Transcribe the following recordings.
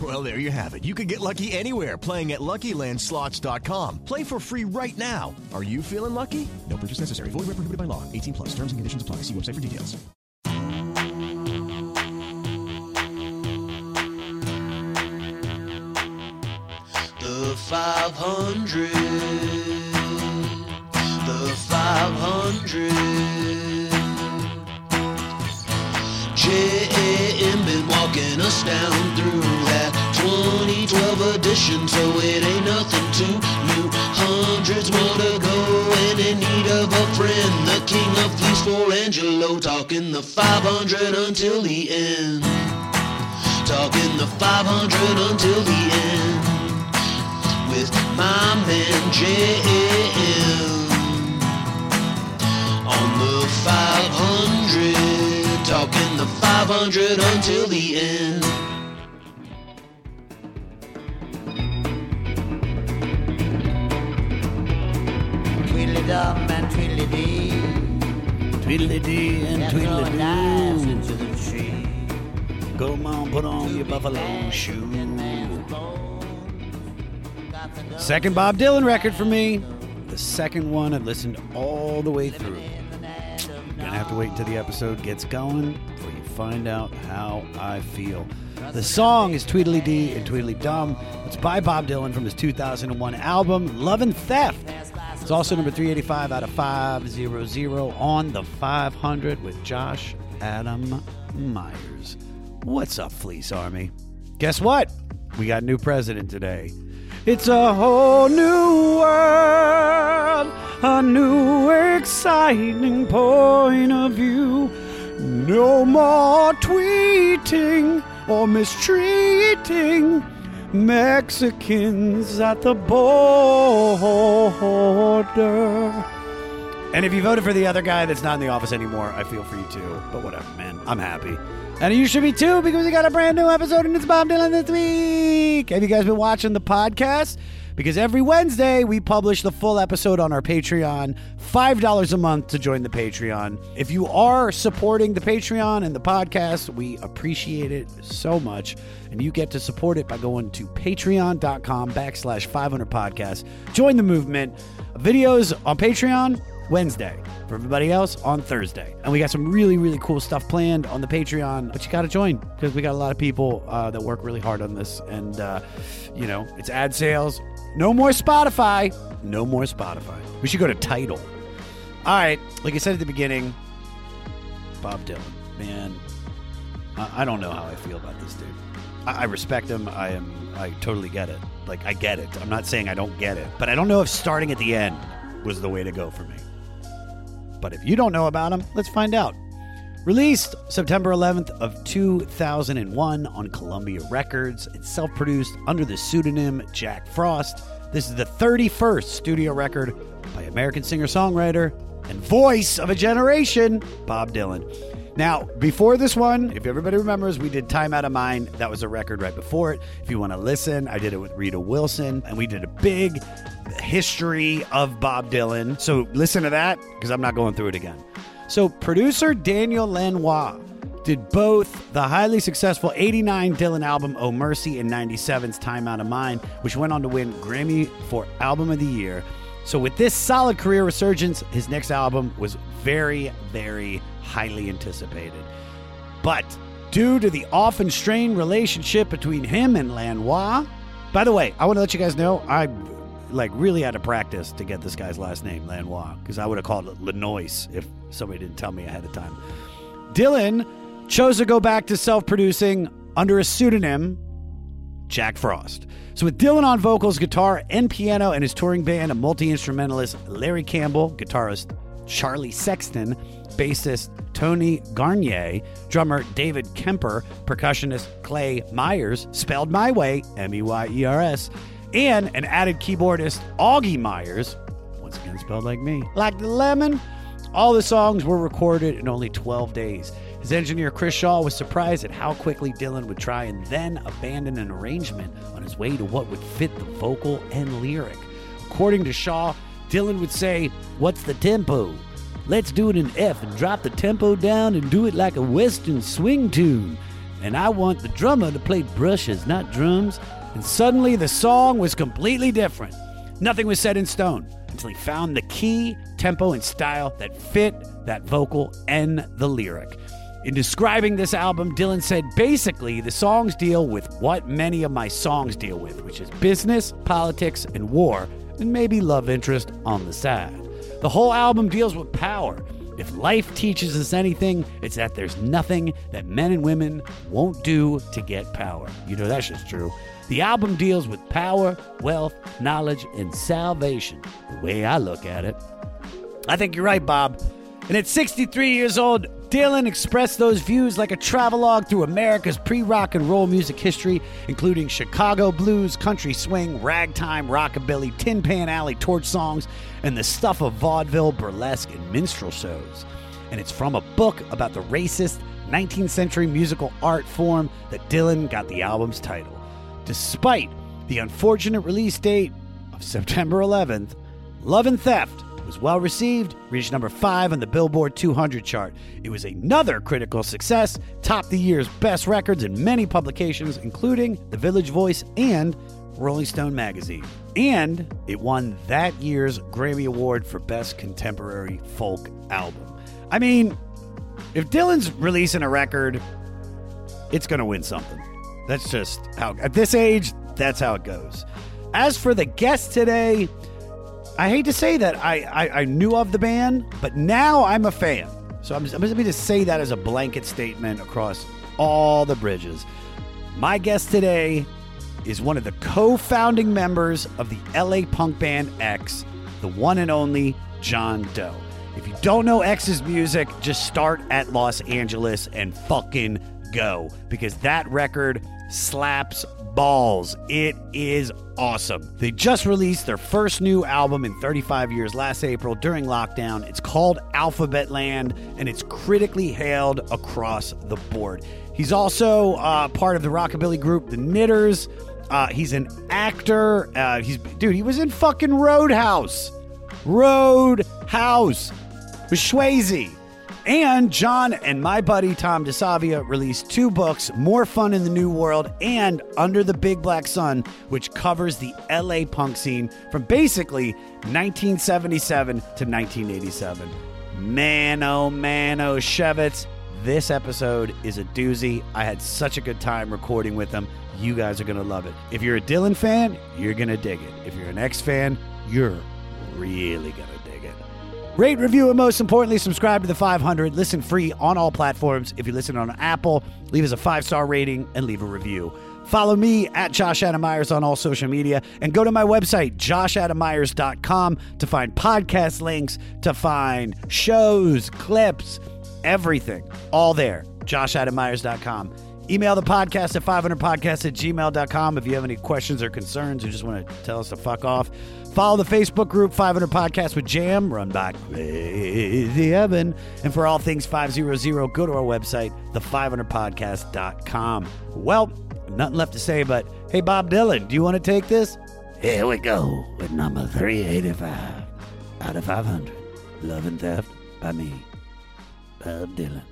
Well, there you have it. You can get lucky anywhere playing at LuckyLandSlots.com. Play for free right now. Are you feeling lucky? No purchase necessary. Void where prohibited by law. 18 plus. Terms and conditions apply. See website for details. The 500. The 500. JM been walking us down through 2012 edition, so it ain't nothing too new. Hundreds more to go, and in need of a friend. The king of fleece for Angelo, talking the 500 until the end. Talking the 500 until the end with my man JM on the 500, talking the 500 until the end. Tweedledum and Tweedledee. Tweedledee and They're throwing knives Tweedledoo. into the tree. Go on, put on your buffalo shoes. Second Bob Dylan record for me. The second one I've listened all the way through. Gonna have to wait until the episode gets going before you find out how I feel. The song is Tweedledee and Tweedledum. It's by Bob Dylan from his 2001 album Love and Theft. It's also number 385 out of 500 on the 500 with Josh Adam Meyers. What's up, Fleece Army? Guess what? We got a new president today. It's a whole new world, a new exciting point of view. No more tweeting or mistreating Mexicans at the border. And if you voted for the other guy that's not in the office anymore, I feel for you too. But whatever, man. I'm happy. And you should be too because we got a brand new episode and it's Bob Dylan this week. Have you guys been watching the podcast? Because every Wednesday we publish the full episode on our Patreon. $5 a month to join the Patreon. If you are supporting the Patreon and the podcast, we appreciate it so much. And you get to support it by going to patreon.com backslash 500 podcast. Join the movement. Videos on Patreon Wednesday. For everybody else, on Thursday. And we got some really, really cool stuff planned on the Patreon, but you got to join because we got a lot of people uh, that work really hard on this. And, uh, you know, it's ad sales. No more Spotify. No more Spotify. We should go to Tidal. All right. Like I said at the beginning, Bob Dylan. Man, I, I don't know how I feel about this dude. I, I respect him. I am. I totally get it. Like I get it. I'm not saying I don't get it, but I don't know if starting at the end was the way to go for me. But if you don't know about him, let's find out. Released September 11th of 2001 on Columbia Records, it's self-produced under the pseudonym Jack Frost. This is the 31st studio record by American singer-songwriter and voice of a generation, Bob Dylan. Now, before this one, if everybody remembers, we did Time Out of Mind. That was a record right before it. If you want to listen, I did it with Rita Wilson, and we did a big history of Bob Dylan. So listen to that because I'm not going through it again. So, producer Daniel Lanois did both the highly successful 89 Dylan album Oh Mercy and 97's Time Out of Mind, which went on to win Grammy for Album of the Year. So, with this solid career resurgence, his next album was very, very highly anticipated. But due to the often strained relationship between him and Lanois, by the way, I want to let you guys know I like really had to practice to get this guy's last name, Lanois, because I would have called it Lanois if somebody didn't tell me ahead of time. Dylan chose to go back to self producing under a pseudonym, Jack Frost. So, with Dylan on vocals, guitar, and piano, and his touring band of multi instrumentalist Larry Campbell, guitarist Charlie Sexton, bassist Tony Garnier, drummer David Kemper, percussionist Clay Meyers, spelled my way, M E Y E R S, and an added keyboardist Augie Meyers. once again spelled like me, like the lemon. All the songs were recorded in only 12 days. His engineer Chris Shaw was surprised at how quickly Dylan would try and then abandon an arrangement on his way to what would fit the vocal and lyric. According to Shaw, Dylan would say, What's the tempo? Let's do it in F and drop the tempo down and do it like a Western swing tune. And I want the drummer to play brushes, not drums. And suddenly the song was completely different. Nothing was set in stone until he found the key, tempo, and style that fit that vocal and the lyric. In describing this album, Dylan said basically the songs deal with what many of my songs deal with, which is business, politics, and war, and maybe love interest on the side. The whole album deals with power. If life teaches us anything, it's that there's nothing that men and women won't do to get power. You know that's just true. The album deals with power, wealth, knowledge, and salvation, the way I look at it. I think you're right, Bob. And at 63 years old, Dylan expressed those views like a travelogue through America's pre rock and roll music history, including Chicago blues, country swing, ragtime, rockabilly, Tin Pan Alley torch songs, and the stuff of vaudeville, burlesque, and minstrel shows. And it's from a book about the racist 19th century musical art form that Dylan got the album's title. Despite the unfortunate release date of September 11th, Love and Theft was well received, reached number five on the Billboard 200 chart. It was another critical success, topped the year's best records in many publications, including The Village Voice and Rolling Stone magazine. And it won that year's Grammy Award for Best Contemporary Folk Album. I mean, if Dylan's releasing a record, it's going to win something. That's just how, at this age, that's how it goes. As for the guest today, I hate to say that I, I, I knew of the band, but now I'm a fan. So I'm, I'm just going to say that as a blanket statement across all the bridges. My guest today is one of the co founding members of the LA punk band X, the one and only John Doe. If you don't know X's music, just start at Los Angeles and fucking go because that record slaps balls. It is awesome. They just released their first new album in 35 years last April during lockdown. It's called Alphabetland and it's critically hailed across the board. He's also uh, part of the rockabilly group The Knitters. Uh, he's an actor. Uh, he's dude. He was in fucking Roadhouse. Roadhouse with Swayze. And John and my buddy Tom DeSavia released two books, More Fun in the New World and Under the Big Black Sun, which covers the LA punk scene from basically 1977 to 1987. Man, oh man, oh Shevitz, this episode is a doozy. I had such a good time recording with them. You guys are going to love it. If you're a Dylan fan, you're going to dig it. If you're an X fan, you're really going to dig it. Rate, review, and most importantly, subscribe to the 500. Listen free on all platforms. If you listen on Apple, leave us a five star rating and leave a review. Follow me at Josh Adam Meyers on all social media and go to my website, joshadammeyers.com, to find podcast links, to find shows, clips, everything. All there. joshadammeyers.com. Email the podcast at 500podcast at gmail.com if you have any questions or concerns or just want to tell us to fuck off. Follow the Facebook group 500 Podcast with Jam, run by Crazy Evan. And for all things 500, go to our website, the500podcast.com. Well, nothing left to say, but hey, Bob Dylan, do you want to take this? Here we go with number 385 out of 500. Love and Theft by me, Bob Dylan.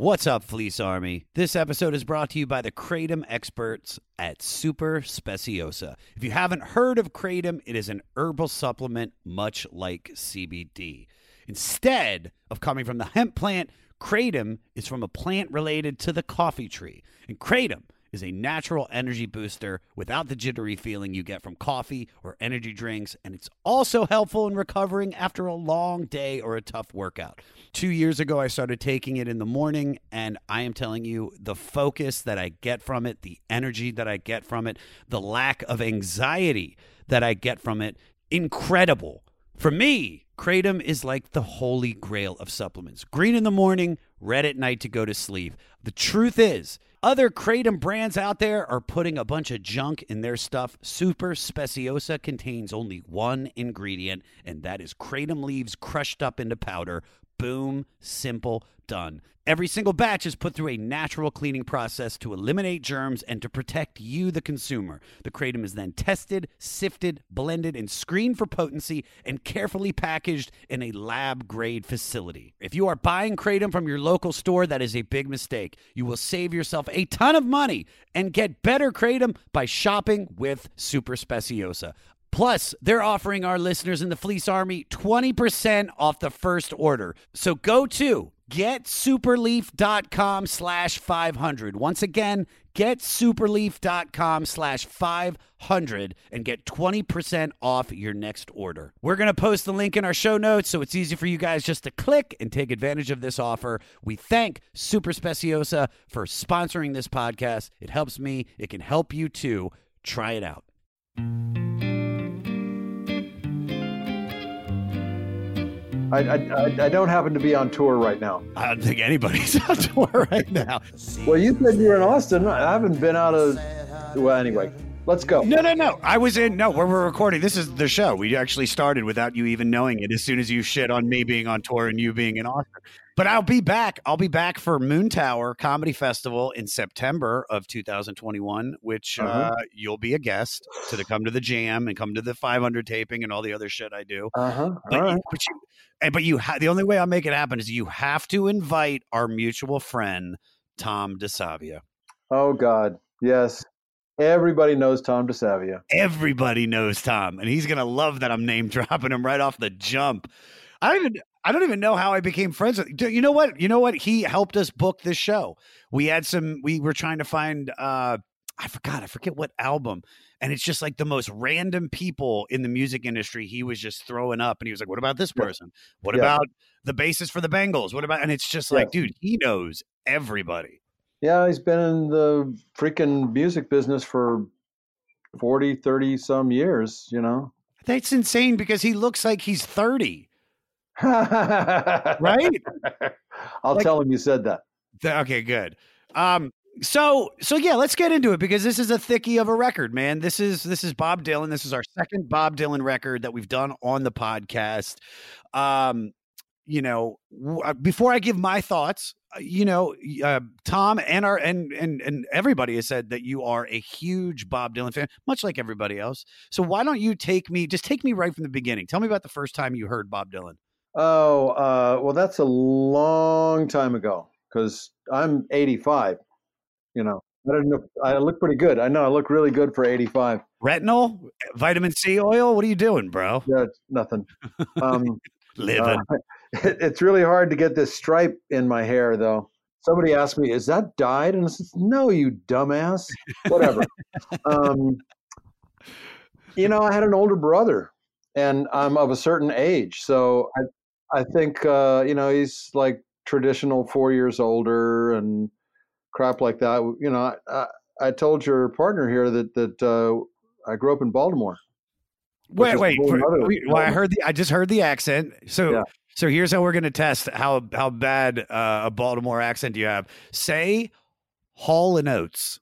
What's up, Fleece Army? This episode is brought to you by the Kratom experts at Super Speciosa. If you haven't heard of Kratom, it is an herbal supplement much like CBD. Instead of coming from the hemp plant, Kratom is from a plant related to the coffee tree. And Kratom is a natural energy booster without the jittery feeling you get from coffee or energy drinks, and it's also helpful in recovering after a long day or a tough workout. Two years ago, I started taking it in the morning, and I am telling you, the focus that I get from it, the energy that I get from it, the lack of anxiety that I get from it, incredible. For me, Kratom is like the holy grail of supplements. Green in the morning, red at night to go to sleep. The truth is, other Kratom brands out there are putting a bunch of junk in their stuff. Super Speciosa contains only one ingredient, and that is Kratom leaves crushed up into powder. Boom, simple, done. Every single batch is put through a natural cleaning process to eliminate germs and to protect you, the consumer. The kratom is then tested, sifted, blended, and screened for potency and carefully packaged in a lab grade facility. If you are buying kratom from your local store, that is a big mistake. You will save yourself a ton of money and get better kratom by shopping with Super Speciosa. Plus, they're offering our listeners in the Fleece Army 20% off the first order. So go to getsuperleaf.com slash 500. Once again, getsuperleaf.com slash 500 and get 20% off your next order. We're going to post the link in our show notes so it's easy for you guys just to click and take advantage of this offer. We thank Super Speciosa for sponsoring this podcast. It helps me, it can help you too. Try it out. I, I, I- I don't happen to be on tour right now. I don't think anybody's on tour right now. Well, you said you were in Austin. I haven't been out of. Well, anyway, let's go. No, no, no. I was in. No, where we're recording. This is the show. We actually started without you even knowing it. As soon as you shit on me being on tour and you being in Austin. But I'll be back. I'll be back for Moontower Comedy Festival in September of 2021, which uh Uh-huh. you'll be a guest to the come to the jam and come to the 500 taping and all the other shit I do. Uh huh. But All you, right. but you, and- but you ha- the only way I'll make it happen is you have to invite our mutual friend Tom DeSavia. Oh God, yes. Everybody knows Tom DeSavia. everybody knows Tom, and he's gonna love that I'm name dropping him right off the jump. I don't even I don't even know how I became friends with. You know what? You know what? He helped us book this show. We had some. We were trying to find. uh I forgot. I forget what album. And it's just like the most random people in the music industry. He was just throwing up, and he was like, "What about this person? What Yeah. about the basis for the Bengals? What about?" And it's just like, Yeah. dude, he knows everybody. Yeah, he's been in the freaking music business for 40, 30 some years, you know. That's insane because he looks like he's thirty, right? right? I'll Like- tell him you said that. Th- Okay, good. Um, so so yeah, let's get into it because this is a thickie of a record, man. This is this is Bob Dylan. This is our second Bob Dylan record that we've done on the podcast. Um, you know, w- uh, before I give my thoughts, uh, you know, uh, Tom and our and and and everybody has said that you are a huge Bob Dylan fan, much like everybody else. So why don't you take me just take me right from the beginning? Tell me about the first time you heard Bob Dylan. Oh, uh, well, that's a long time ago because I'm 85. You know, I don't know. I look pretty good. I know I look really good for 85. Retinol, vitamin C oil. What are you doing, bro? Yeah, nothing. Um, Living. uh, it's really hard to get this stripe in my hair, though. Somebody asked me, "Is that dyed?" And I said, "No, you dumbass. Whatever." um, you know, I had an older brother, and I'm of a certain age, so I, I think uh, you know he's like traditional four years older and crap like that. You know, I, I told your partner here that that uh, I grew up in Baltimore. Wait, wait. for- well, I heard the. I just heard the accent. So, Yeah. So here's how we're gonna test how how bad uh, a Baltimore accent you have. Say Hall and Oates.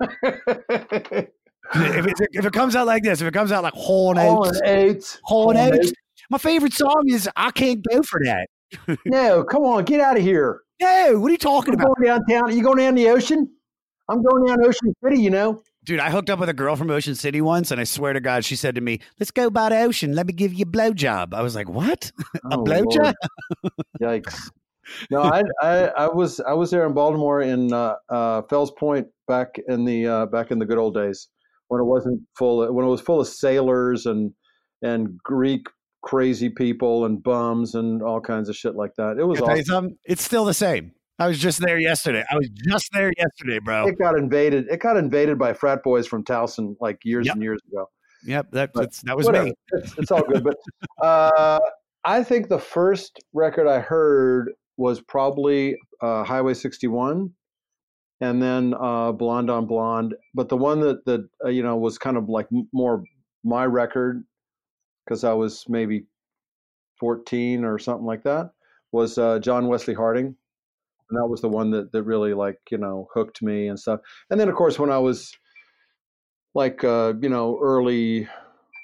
If it, if it comes out like this, if it comes out like Hall and Oates. Hall and Hall and Oates. My favorite song is "I Can't Go for That." No, come on, get out of here. No, what are you talking I'm about, going downtown. You going down the ocean? I'm going down Ocean City, you know. Dude? I hooked up with a girl from Ocean City once, and I swear to God, she said to me, "Let's go by the ocean. Let me give you a blowjob." I was like, "What? a Oh, blowjob?" Yikes. No, I, I I was I was there in Baltimore in uh, uh, Fells Point back in the uh, back in the good old days when it wasn't full of, when it was full of sailors and and Greek crazy people and bums and all kinds of shit like that. It was Can I tell you awesome. It's still the same. I was just there yesterday. I was just there yesterday, bro. It got invaded. It got invaded by frat boys from Towson like years Yep. and years ago. Yep, that, that's, that was Whatever. me. It's, it's all good. But uh, I think the first record I heard was probably uh, Highway 61, and then uh, Blonde on Blonde. But the one that that uh, you know was kind of like more my record because I was maybe 14 or something like that was uh, John Wesley Harding. And that was the one that, that really like, you know, hooked me and stuff. And then of course, when I was like, uh, you know, early,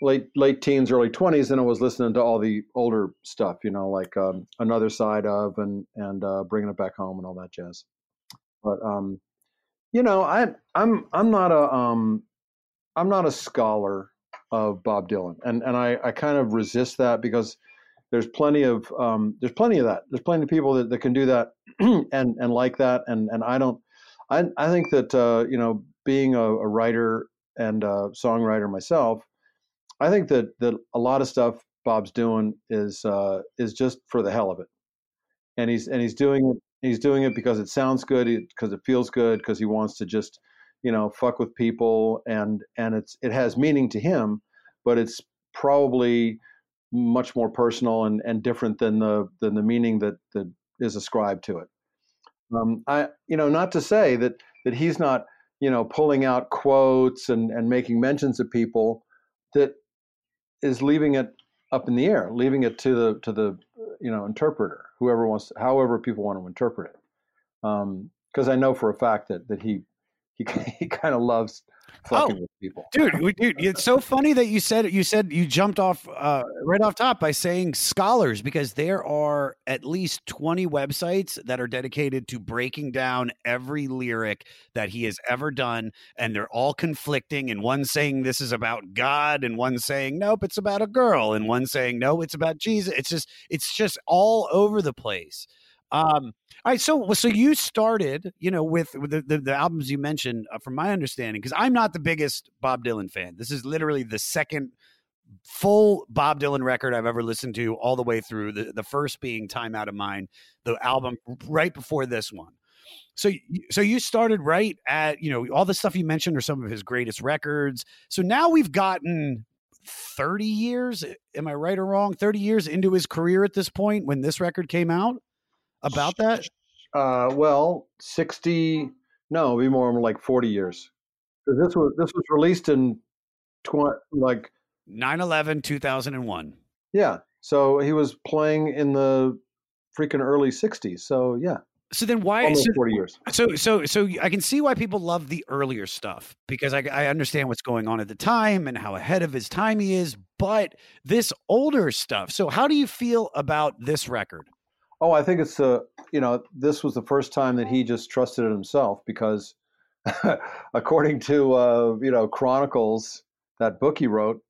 late, late teens, early twenties, then I was listening to all the older stuff, you know, like um, another side of, and, and uh, bringing it back home and all that jazz. But, um, you know, I, I'm, I'm not a, um, I'm not a scholar of Bob Dylan, and and I, I kind of resist that because there's plenty of um, there's plenty of that. There's plenty of people that, that can do that and and like that, and and I don't. I I think that uh, you know being a, a writer and a songwriter myself, I think that that a lot of stuff Bob's doing is uh, is just for the hell of it, and he's and he's doing it. He's doing it because it sounds good, because it feels good, because he wants to just you know fuck with people and and it's it has meaning to him but it's probably much more personal and, and different than the than the meaning that that is ascribed to it. Um, i you know not to say that that he's not you know pulling out quotes and and making mentions of people that is leaving it up in the air leaving it to the to the you know interpreter whoever wants however people want to interpret it. Because um, i know for a fact that that he he he kind of loves fucking Oh, with people. dude, we- dude, it's so funny that you said you said you jumped off uh, right off top by saying scholars because there are at least 20 websites that are dedicated to breaking down every lyric that he has ever done and they're all conflicting and one saying this is about god and one saying nope it's about a girl and one saying no it's about jesus it's just it's just all over the place um all right, so so you started, you know, with, with the, the, the albums you mentioned, uh, from my understanding, because I'm not the biggest Bob Dylan fan. This is literally the second full Bob Dylan record I've ever listened to all the way through. The the first being "Time Out of Mind," the album right before this one. So so you started right at you know all the stuff you mentioned are some of his greatest records. So now we've gotten. 30 years am i right or wrong 30 years into his career at this point when this record came out about that Uh, well, sixty. No, it'd be more like forty years. This was this was released in twenty like 9-11 2001 yeah. So he was playing in the freaking early '60s. So yeah, so then why almost so, forty years. so so so i can see why people love the earlier stuff because I, I understand what's going on at the time and how ahead of his time he is but this older stuff so how do you feel about this record Oh, I think it's uh, you know this was the first time that he just trusted in himself because, according to uh, you know Chronicles, that book he wrote,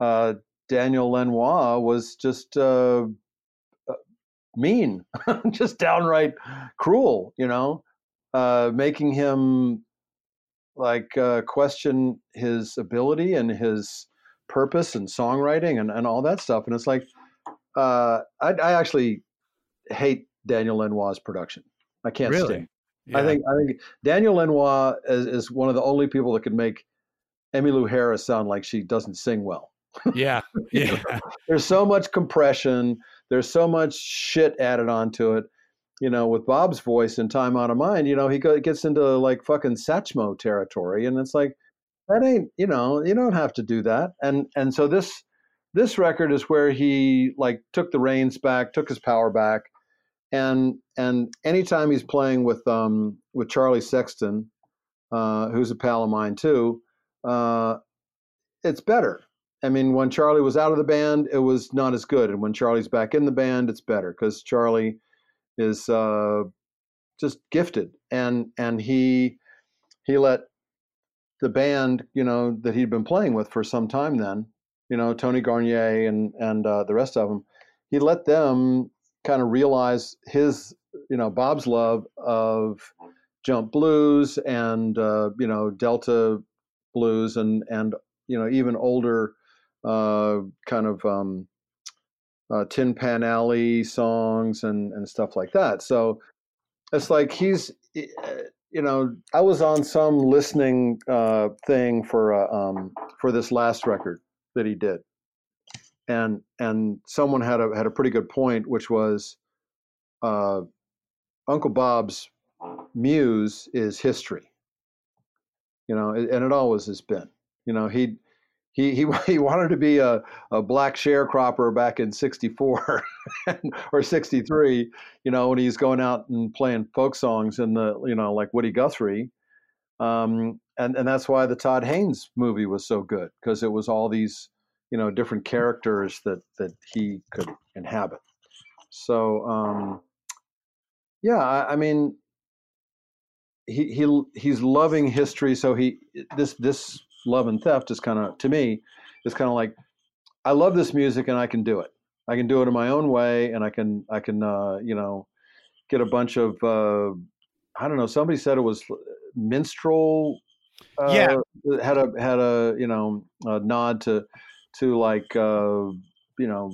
uh, Daniel Lanois was just uh, uh, mean, just downright cruel. You know, uh, making him like uh, question his ability and his purpose and songwriting and, and all that stuff. And it's like I, I actually hate Daniel Lanois's production. I can't Really? stand. it. I think I think Daniel Lanois is, is one of the only people that can make Emmylou Harris sound like she doesn't sing well. yeah yeah There's so much compression. There's so much shit added onto it. You know, with Bob's voice and Time Out of Mind, you know, he go, gets into like fucking Satchmo territory, and it's like that ain't. You know, you don't have to do that. And and so this this record is where he like took the reins back, took his power back, and and anytime he's playing with um with Charlie Sexton, uh, who's a pal of mine too, uh, it's better. I mean, when Charlie was out of the band, it was not as good, and when Charlie's back in the band, it's better because Charlie is uh, just gifted, and and he he let the band, you know, that he'd been playing with for some time then, you know, Tony Garnier and and uh, the rest of them, he let them kind of realize his, you know, Bob's love of jump blues and uh, you know Delta blues and and you know even older uh, kind of um, uh, Tin Pan Alley songs and and stuff like that. So it's like he's uh, you know I was on some listening uh, thing for uh, um, for this last record that he did, and and someone had a had a pretty good point, which was uh, Uncle Bob's muse is history. You know, and it always has been. You know, he he he he wanted to be a, a black sharecropper back in '64 or '63. You know, when he's going out and playing folk songs in the you know like Woody Guthrie. Um, and and that's why the Todd Haynes movie was so good because it was all these you know different characters that that he could inhabit. So um, yeah, I, I mean he he he's loving history. So he this this love and theft is kind of to me is kind of like I love this music and I can do it. I can do it in my own way, and I can I can uh, you know get a bunch of uh, I don't know. Somebody said it was minstrel. Uh, Yeah. had a had a you know a nod to to like uh, you know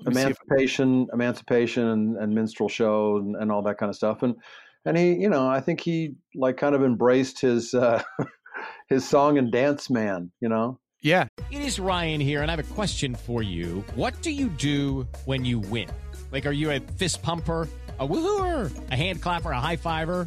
Let me emancipation, emancipation, and, and minstrel show and, and all that kind of stuff. And and he, you know, I think he like kind of embraced his uh, his song and dance man. You know, Yeah. It is Ryan here, and I have a question for you. What do you do when you win? Like, are you a fist pumper? A woohooer, a hand clapper, a high fiver.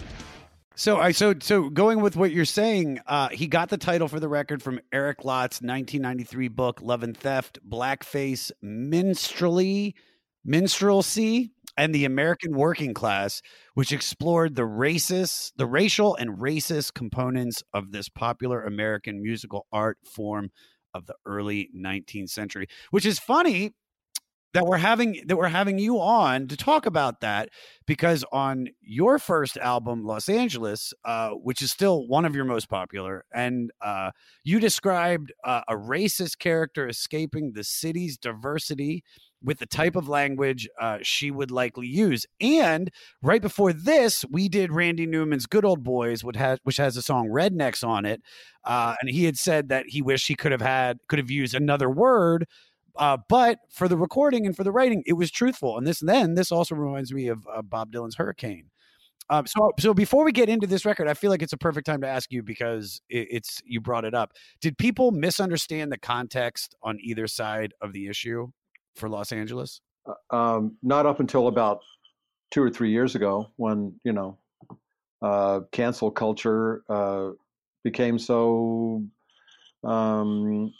So I so so going with what you're saying, uh, he got the title for the record from Eric Lott's 1993 book Love and Theft, Blackface, Minstrelly, Minstrelsy, and the American Working Class, which explored the racist, the racial and racist components of this popular American musical art form of the early 19th century. Which is funny that we're having that we're having you on to talk about that because on your first album los angeles uh, which is still one of your most popular and uh, you described uh, a racist character escaping the city's diversity with the type of language uh, she would likely use. And right before this we did randy newman's good old boys which has, which has a song rednecks on it uh, and he had said that he wished he could have had could have used another word uh, but for the recording and for the writing, it was truthful. And this then this also reminds me of uh, Bob Dylan's Hurricane. Um, so so before we get into this record, I feel like it's a perfect time to ask you because it, it's you brought it up. Did people misunderstand the context on either side of the issue for Los Angeles? um, not up until about two or three years ago when you know uh, cancel culture uh, became so um,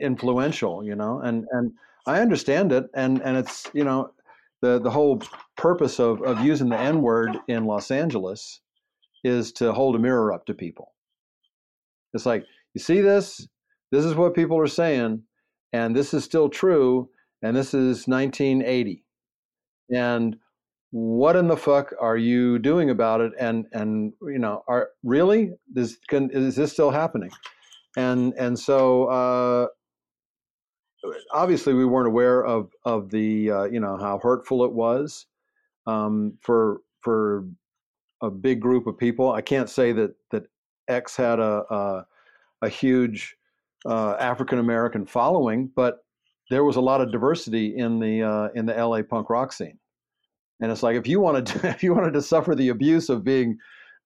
influential, you know, and and I understand it, and and it's you know the the whole purpose of of using the N word in Los Angeles is to hold a mirror up to people. It's like you see this, this is what people are saying, and this is still true, and this is 1980, and what in the fuck are you doing about it? And and you know, are really this can is this still happening? And and so uh, obviously we weren't aware of of the uh, you know how hurtful it was um, for for a big group of people. I can't say that that X had a a, a huge uh, African American following, but there was a lot of diversity in the uh, in the LA punk rock scene. And it's like if you wanted to, if you wanted to suffer the abuse of being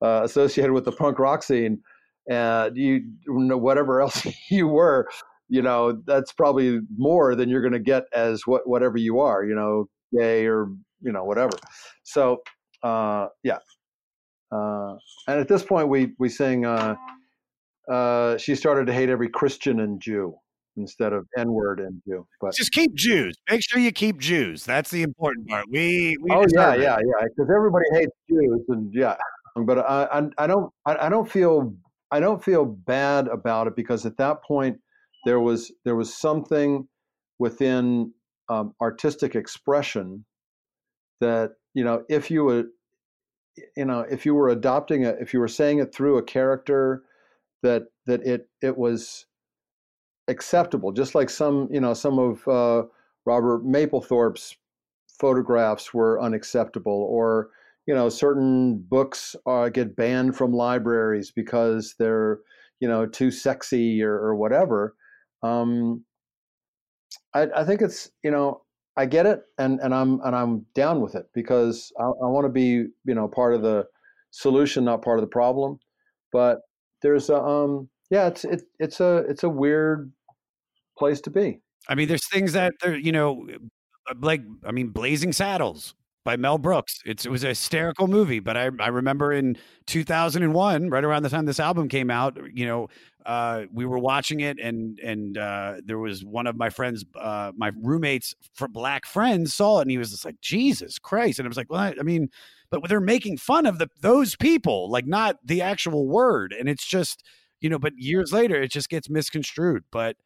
uh, associated with the punk rock scene, and you know whatever else you were, you know that's probably more than you're going to get as what whatever you are, you know, gay or you know whatever. So uh, yeah, uh, and at this point we we sing. Uh, uh, she started to hate every Christian and Jew instead of N word and Jew. But Just keep Jews. Make sure you keep Jews. That's the important part. We, we oh yeah, it. yeah, yeah. Because everybody hates Jews, and yeah. But I, I, I don't, I, I don't feel, I don't feel bad about it because at that point there was, there was something within um, artistic expression that you know, if you would, you know if you were adopting it if you were saying it through a character that that it it was acceptable just like some you know some of uh, robert mapplethorpe's photographs were unacceptable or you know certain books uh, get banned from libraries because they're you know too sexy or, or whatever um, I, I think it's you know I get it and and I'm and I'm down with it because I, I want to be you know part of the solution not part of the problem. But there's a um yeah it's it, it's a it's a weird place to be. I mean, there's things that are, you know, like I mean, Blazing Saddles by Mel Brooks. It's, it was a hysterical movie, but I, I remember in 2001, right around the time this album came out, you know, uh, we were watching it, and and uh, there was one of my friends, uh, my roommates, for black friends, saw it, and he was just like, Jesus Christ, and I was like, well, I, I mean, but they're making fun of the those people, like not the actual word, and it's just, you know, but years later, it just gets misconstrued, but.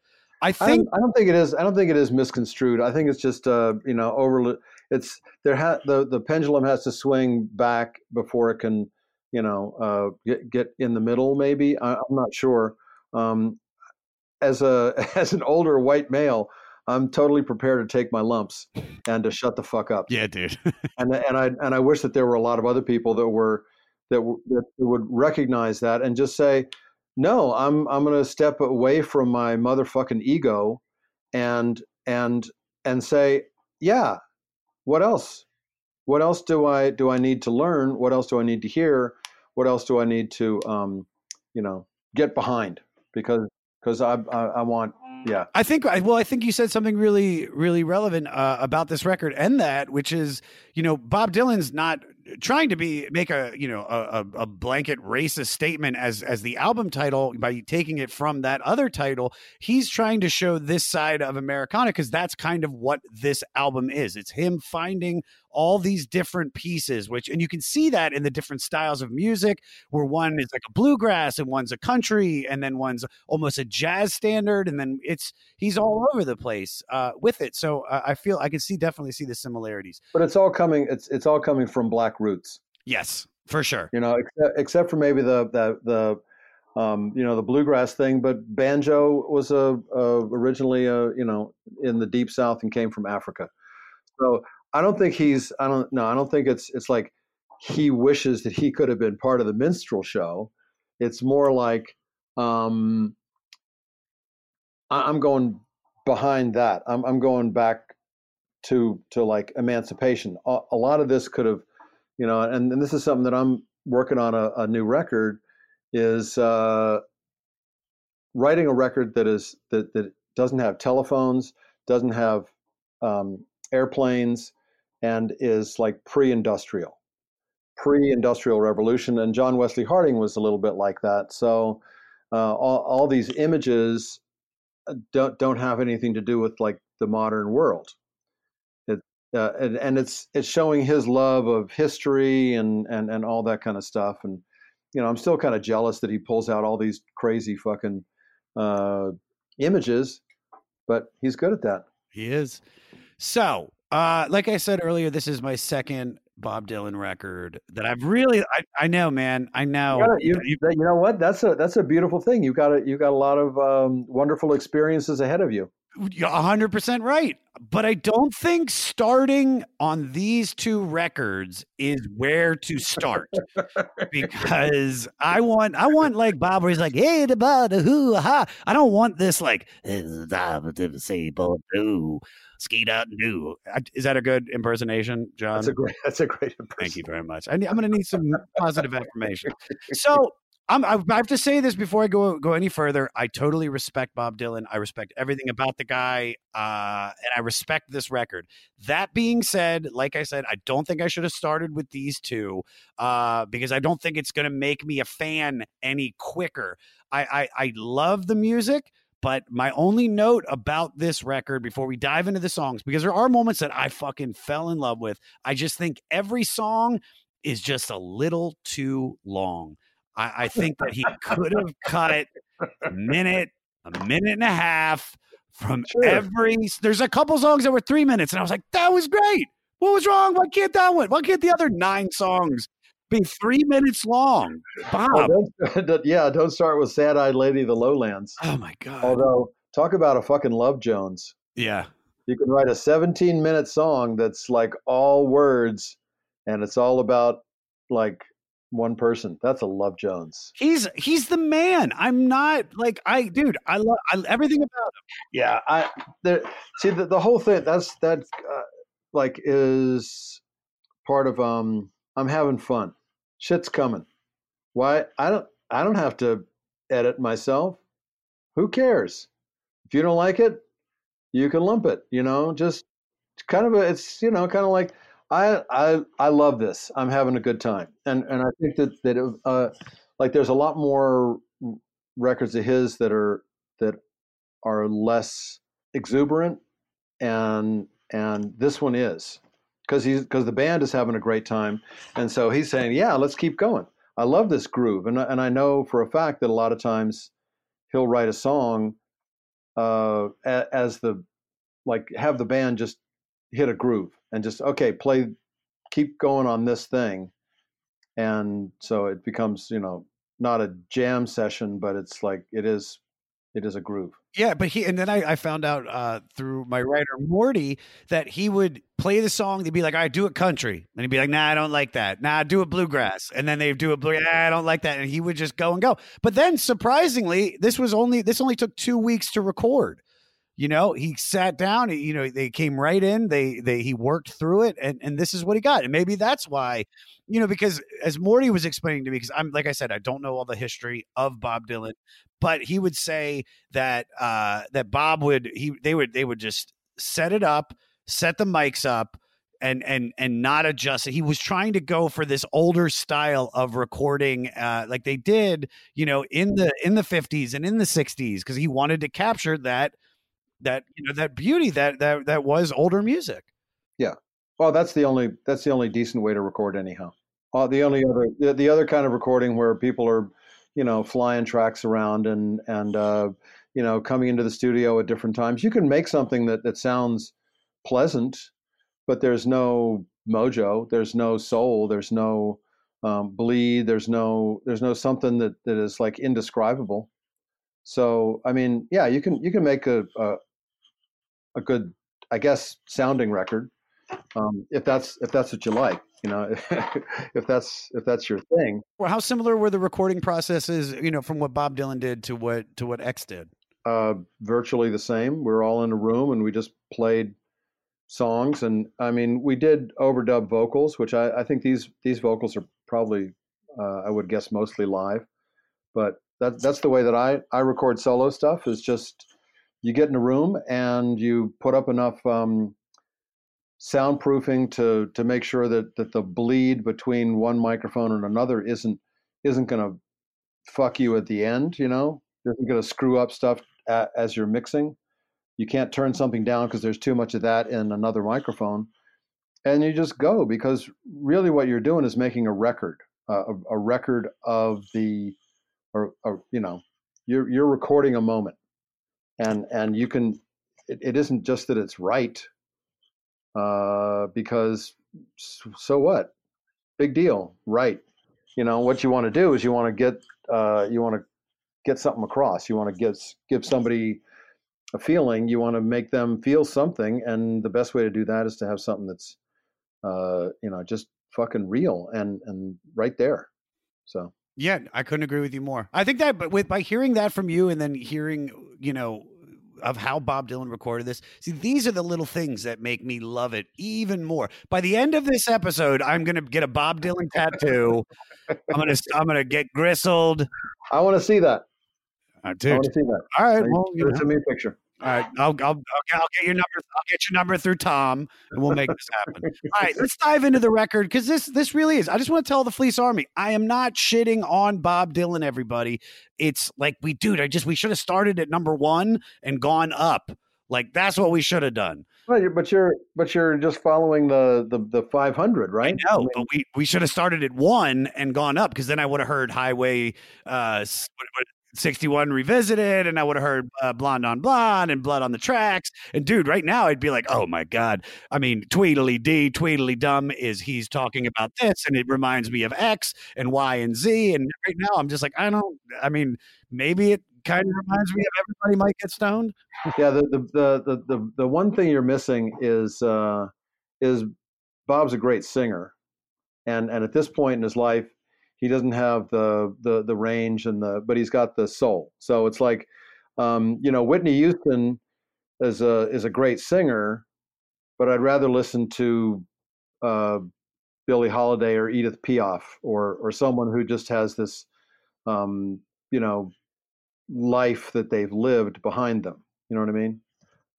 I I think don't, I don't think it is. I don't think it is misconstrued. I think it's just uh, you know over. It's there. Ha- the the pendulum has to swing back before it can you know uh, get get in the middle. Maybe I, I'm not sure. Um, as a as an older white male, I'm totally prepared to take my lumps and to shut the fuck up. Yeah, dude. and and I and I wish that there were a lot of other people that were that, w- that would recognize that and just say, no, I'm I'm going to step away from my motherfucking ego, and and and say, yeah, what else? What else do I do I need to learn? What else do I need to hear? What else do I need to um, you know get behind? Because because I, I I want yeah I think well, I think you said something really, really relevant uh, about this record and that, which is, you know, Bob Dylan's not trying to be make a you know a, a, blanket racist statement as as the album title by taking it from that other title. He's trying to show this side of Americana because that's kind of what this album is. It's him finding all these different pieces, which and you can see that in the different styles of music, where one is like a bluegrass and one's a country, and then one's almost a jazz standard, and then it's he's all over the place uh, with it. So uh, I feel I can see definitely see the similarities. but it's all coming it's it's all coming from black roots Yes, for sure. you know except, except for maybe the the the um, you know the bluegrass thing but banjo was a, a originally a, you know in the deep south and came from africa so i don't think he's i don't no i don't think it's it's like he wishes that he could have been part of the minstrel show. It's more like um I- i'm going behind that. I'm, I'm going back to to like emancipation. A, a lot of this could have you know and, and this is something that i'm working on a, a new record is uh, writing a record that is that, that doesn't have telephones doesn't have um, airplanes and is like pre-industrial pre-industrial revolution and john wesley harding was a little bit like that. So uh, all, all these images uh, don't don't have anything to do with like the modern world. It, uh, and, and it's it's showing his love of history and and and all that kind of stuff and you know i'm still kind of jealous that he pulls out all these crazy fucking uh, images but he's good at that. He is. So, uh, like I said earlier, this is my second Bob Dylan record that I've really. I, I know, man. I know. You, gotta- you- you know what? That's a that's a beautiful thing. You got a, you got a lot of um, wonderful experiences ahead of you. You're 100% right. But I don't think starting on these two records is where to start because I want, I want like Bob where he's like, hey, the ba, the hoo, ha. I don't want this like, skeet out and do. I- Is that a good impersonation, John? That's a great that's a great. Thank you very much. I, I'm going to need some positive affirmation. So I'm, I have to say this before I go go any further. I totally respect Bob Dylan. I respect everything about the guy, uh, and I respect this record. That being said, like I said, I don't think I should have started with these two uh, because I don't think it's going to make me a fan any quicker. I, I I love the music. But my only note about this record before we dive into the songs, because there are moments that I fucking fell in love with. I just think every song is just a little too long. I, I think that he could have cut a minute, a minute and a half from every. There's a couple songs that were three minutes, and I was like, that was great. What was wrong? Why can't that one? Why can't the other nine songs be three minutes long. Bob. Well, don't- yeah, don't start with Sad Eyed Lady of the Lowlands. oh my god. Although, talk about a fucking Love Jones. yeah. You can write a 17 minute song that's like all words and it's all about like one person. That's a Love Jones. He's he's the man. I'm not like I dude, I love I, everything about him. Yeah, I there see the, the whole thing that's that uh, like is part of um I'm having fun. Shit's coming. Why I don't I don't have to edit myself. Who cares? If you don't like it, you can lump it, you know, just kind of a it's you know kind of like I I I love this. I'm having a good time. And and I think that that uh like there's a lot more records of his that are that are less exuberant and and this one is. Because he's because the band is having a great time. And so he's saying yeah let's keep going. I love this groove. And, and i know for a fact that a lot of times he'll write a song uh as the like have the band just hit a groove and just okay play keep going on this thing and so it becomes you know not a jam session but it's like it is it is a groove Yeah, but he and then I, I found out uh, through my writer Morty that he would play the song. They'd be like, "All right, do it country," and he'd be like, "Nah, I don't like that. Nah, do it bluegrass." And then they'd do a blue. Nah, I don't like that, and he would just go and go. But then, surprisingly, this was only this only took two weeks to record. You know, he sat down. You know, they came right in. They they he worked through it, and and this is what he got. And maybe that's why, you know, because as Morty was explaining to me, because I'm like I said, I don't know all the history of Bob Dylan, but he would say that uh that Bob would he they would they would just set it up, set the mics up. And, and and not adjust it. He was trying to go for this older style of recording, uh, like they did, you know, in the in the fifties and in the sixties, because he wanted to capture that that you know that beauty that that that was older music. Yeah. Well, that's the only that's the only decent way to record anyhow. Uh, the only other the, the other kind of recording where people are, you know, flying tracks around and and uh, you know coming into the studio at different times. You can make something that that sounds pleasant, but there's no mojo, there's no soul, there's no um, bleed, there's no there's no something that that is like indescribable. So I mean, yeah, you can you can make a a, a good, I guess, sounding record um, if that's if that's what you like you know if that's if that's your thing. Well, how similar were the recording processes, you know, from what Bob Dylan did to what to what X did? uh, virtually the same. We are all in a room and we just played songs. And i mean we did overdub vocals which i, I think these these vocals are probably uh, i would guess mostly live. But that, that's the way that i i record solo stuff is just you get in a room and you put up enough um, soundproofing to to make sure that that the bleed between one microphone and another isn't isn't going to fuck you at the end you know? Isn't going to screw up stuff a, as you're mixing. You can't turn something down because there's too much of that in another microphone. And you just go because really what you're doing is making a record uh, a, a record of the or, or you know you're you're recording a moment and and you can it, it isn't just that it's right uh, because so what? Big deal, right? You know what you want to do is you want to get uh, you want to get something across. You want to give give somebody a feeling. You want to make them feel something, and the best way to do that is to have something that's uh, you know just fucking real and and right there. So Yeah, I couldn't agree with you more. I think that, but with by hearing that from you, and then hearing, you know, of how Bob Dylan recorded this, see, these are the little things that make me love it even more. By the end of this episode, I'm gonna get a Bob Dylan tattoo. I'm gonna, I'm gonna get gristled. I want to see that. Uh, I want to see that. All right, Like, well, you send me a picture. All right, I'll, I'll, I'll, I'll get your number. I'll get your number through Tom, and we'll make this happen. All right, let's dive into the record because this this really is. I just want to tell the Fleece Army, I am not shitting on Bob Dylan. Everybody, it's like we, dude. I just we should have started at number one and gone up. Like that's what we should have done. Well, you're, but you're but you're just following the the, the 500, right? No, but we we should have started at one and gone up because then I would have heard Highway. Uh, what- what- 61 Revisited, and I would have heard uh, Blonde on Blonde and Blood on the Tracks. And dude, right now I'd be like, oh my God. I mean, Tweedle Dee, Tweedle Dum is he's talking about this, and it reminds me of X and Y and Z. And right now I'm just like, I don't, I mean, maybe it kind of reminds me of Everybody Might Get Stoned. Yeah, the the the the, the one thing you're missing is uh, is Bob's a great singer, and and at this point in his life, he doesn't have the the the range and the but he's got the soul. So it's like, um, you know, Whitney Houston is a is a great singer, but I'd rather listen to uh, Billie Holiday or Edith Piaf or or someone who just has this, um, you know, life that they've lived behind them. You know what I mean?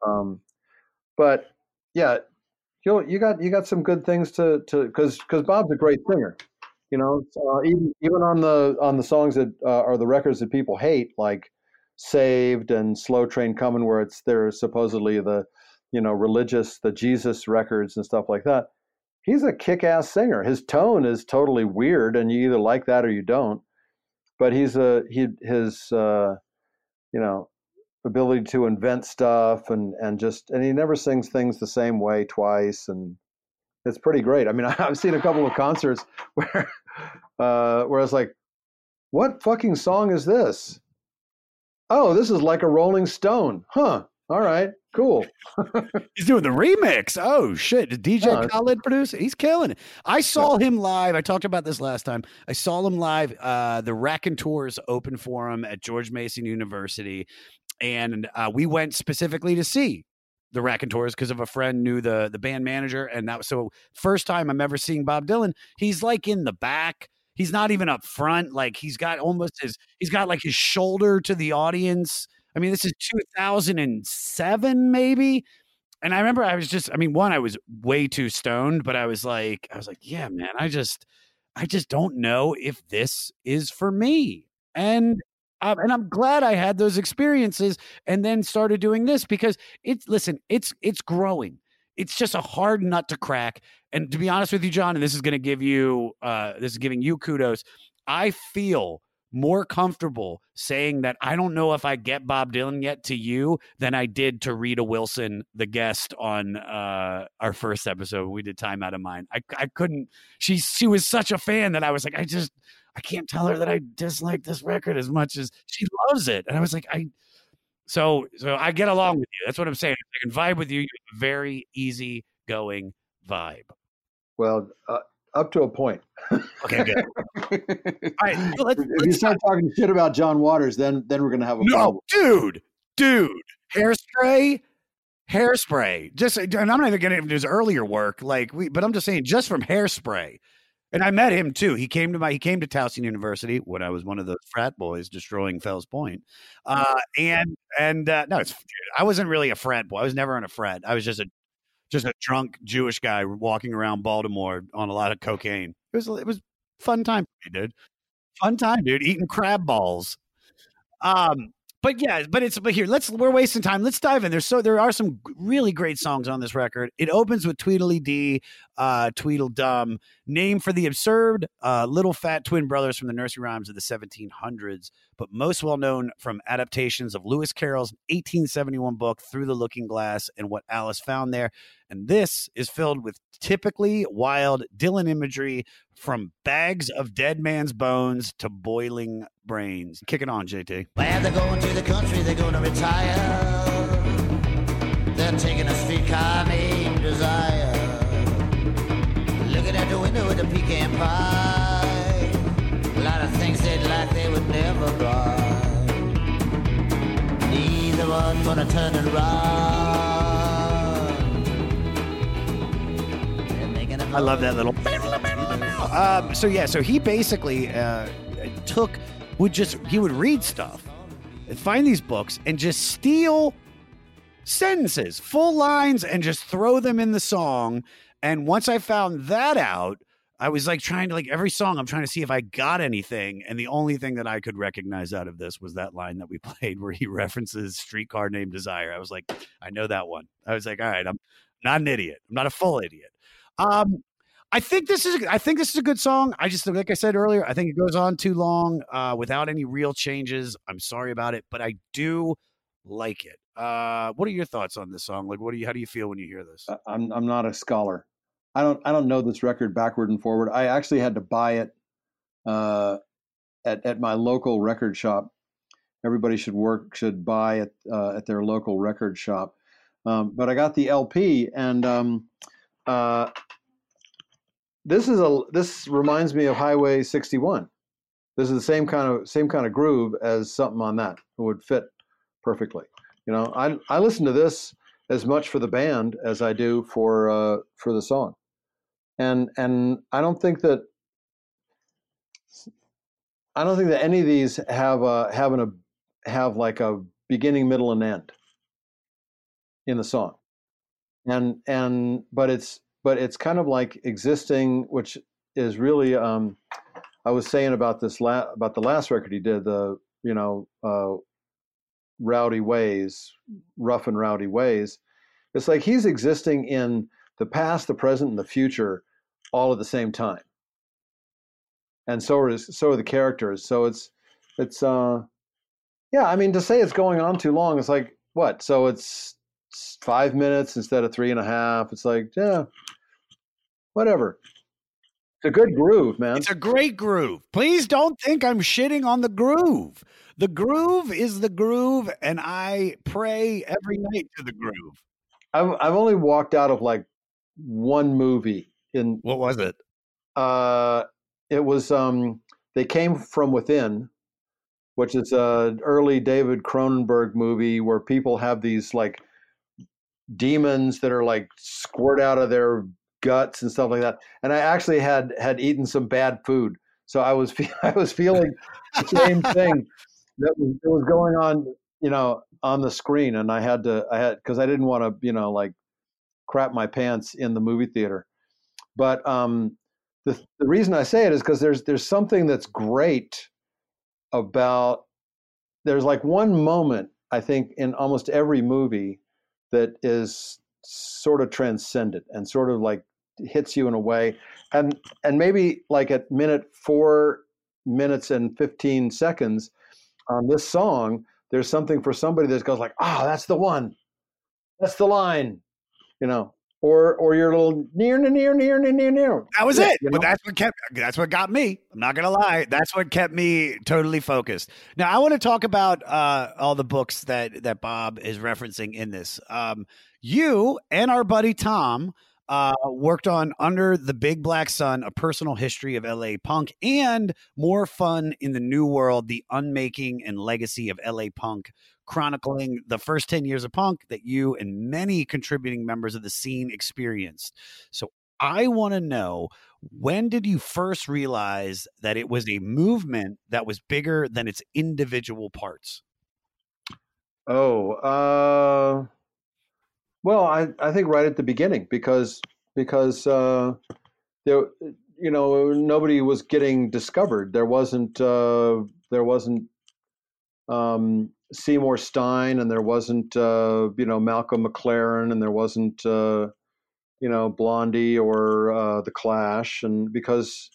Um, but yeah, you you got you got some good things to to because because Bob's a great singer. You know, uh, even even on the on the songs that uh, are the records that people hate, like "Saved" and "Slow Train Coming," where it's they're supposedly the you know religious, the Jesus records and stuff like that. He's a kick-ass singer. His tone is totally weird, and you either like that or you don't. But he's a he his uh, you know ability to invent stuff and and just and he never sings things the same way twice and it's pretty great. I mean, I've seen a couple of concerts where uh, where I was like, "What fucking song is this?" Oh, this is like a Rolling Stone, huh? All right, cool. He's doing the remix. Oh shit! Did DJ Yeah. Khaled produce it? He's killing it. I saw him live. I talked about this last time. I saw him live. Uh, the Raconteurs open for him at George Mason University, and uh, we went specifically to see the Raconteurs because of a friend knew the the band manager, and that was so first time I'm ever seeing Bob Dylan. He's like in the back. He's not even up front. Like he's got almost his he's got like his shoulder to the audience. I mean, this is 2007, maybe. And I remember I was just, I mean, one, I was way too stoned, but I was like, I was like, yeah, man, I just, I just don't know if this is for me. And um, and I'm glad I had those experiences and then started doing this because it's listen, it's it's growing. It's just a hard nut to crack. And to be honest with you, John, and this is going to give you, uh, this is giving you kudos. I feel more comfortable saying that I don't know if I get Bob Dylan yet to you than I did to Rita Wilson, the guest on uh, our first episode. We did Time Out of Mind. I, I couldn't. She she was such a fan that I was like, I just I can't tell her that I dislike this record as much as she loves it. And I was like, I. So so I get along with you. That's what I'm saying. I can vibe with you. You have a very easy going vibe. Well, uh, up to a point. Okay, good. All right, let's, if you start talking shit about John Waters, then then we're gonna have a No, problem. dude, dude, hairspray, hairspray. Just, and I'm not even getting into his earlier work, like we, but I'm just saying, just from hairspray. And I met him too. He came to my, he came to Towson University when I was one of those frat boys destroying Fells Point. Uh, and and uh, no, it's, I wasn't really a frat boy. I was never in a frat. I was just a just a drunk Jewish guy walking around Baltimore on a lot of cocaine. It was it was fun time for me, dude. Fun time, dude. Eating crab balls. Um, but yeah, but it's but here. Let's we're wasting time. Let's dive in. There's so there are some really great songs on this record. It opens with Tweedledee Dee, uh, Tweedledum, name for the absurd, uh, little fat twin brothers from the nursery rhymes of the 1700s, but most well known from adaptations of Lewis Carroll's 1871 book Through the Looking Glass and What Alice Found There. And this is filled with typically wild Dylan imagery from bags of dead man's bones to boiling brains. Kick it on, JT. They're going to the country, they're going to retire. They're taking a streetcar named Desire. A pecan pie. A lot of things they'd like they would never buy. Neither one gonna turn and run. They're making a I love that little. Um, so yeah, so he basically uh, took would just he would read stuff and find these books and just steal sentences, full lines, and just throw them in the song. And once I found that out, I was like trying to like every song. I'm trying to see if I got anything, and the only thing that I could recognize out of this was that line that we played where he references "Streetcar Named Desire." I was like, I know that one. I was like, all right, I'm not an idiot. I'm not a full idiot. Um, I think this is I think this is a good song. I just like I said earlier, I think it goes on too long uh, without any real changes. I'm sorry about it, but I do like it. Uh, what are your thoughts on this song? Like, what do you how do you feel when you hear this? I'm I'm not a scholar. I don't I don't know this record backward and forward. I actually had to buy it uh, at at my local record shop. Everybody should work should buy it uh, at their local record shop. Um, but I got the LP, and um, uh, this is a this reminds me of Highway 61. This is the same kind of same kind of groove as something on that. It would fit perfectly. You know, I I listen to this as much for the band as I do for uh, for the song, and and I don't think that I don't think that any of these have a having a have like a beginning, middle, and end in the song, and and but it's but it's kind of like existing, which is really um, I was saying about this la- about the last record he did, the you know uh, rowdy ways, rough and rowdy ways. It's like he's existing in the past, the present, and the future all at the same time. And so are so are the characters. So it's it's uh yeah, I mean to say it's going on too long, it's like what? So it's it's five minutes instead of three and a half. It's like, yeah, whatever. It's a good groove, man. It's a great groove. Please don't think I'm shitting on the groove. The groove is the groove, and I pray every night to the groove. I've I've only walked out of like one movie in What was it? uh it was um they came from within which is a early david cronenberg movie where people have these like demons that are like squirt out of their guts and stuff like that. And i actually had had eaten some bad food. So i was fe- i was feeling the same thing that was, that was going on you know on the screen. And i had to i had because i didn't want to you know like crap my pants in the movie theater but um the, the reason I say it is because there's there's something that's great about there's like one moment I think in almost every movie that is sort of transcendent and sort of like hits you in a way and and maybe like at minute four minutes and 15 seconds on this song there's something for somebody that goes like ah that's the one. That's the line you know or or you're a little near near near near near near near That was Yeah, it. you But that's what kept that's what got me. I'm not gonna lie. That's what kept me totally focused. Now I want to talk about uh, all the books that that Bob is referencing in this. Um, you and our buddy Tom uh, worked on Under the Big Black Sun, a personal history of LA punk, and More Fun in the New World, the unmaking and legacy of LA punk, chronicling the first 10 years of punk that you and many contributing members of the scene experienced. So I want to know when did you first realize that it was a movement that was bigger than its individual parts? Oh, uh, well, I, I think right at the beginning because because uh, there you know nobody was getting discovered. There wasn't uh, there wasn't um, Seymour Stein and there wasn't uh, you know Malcolm McLaren and there wasn't uh, you know Blondie or uh, the Clash and because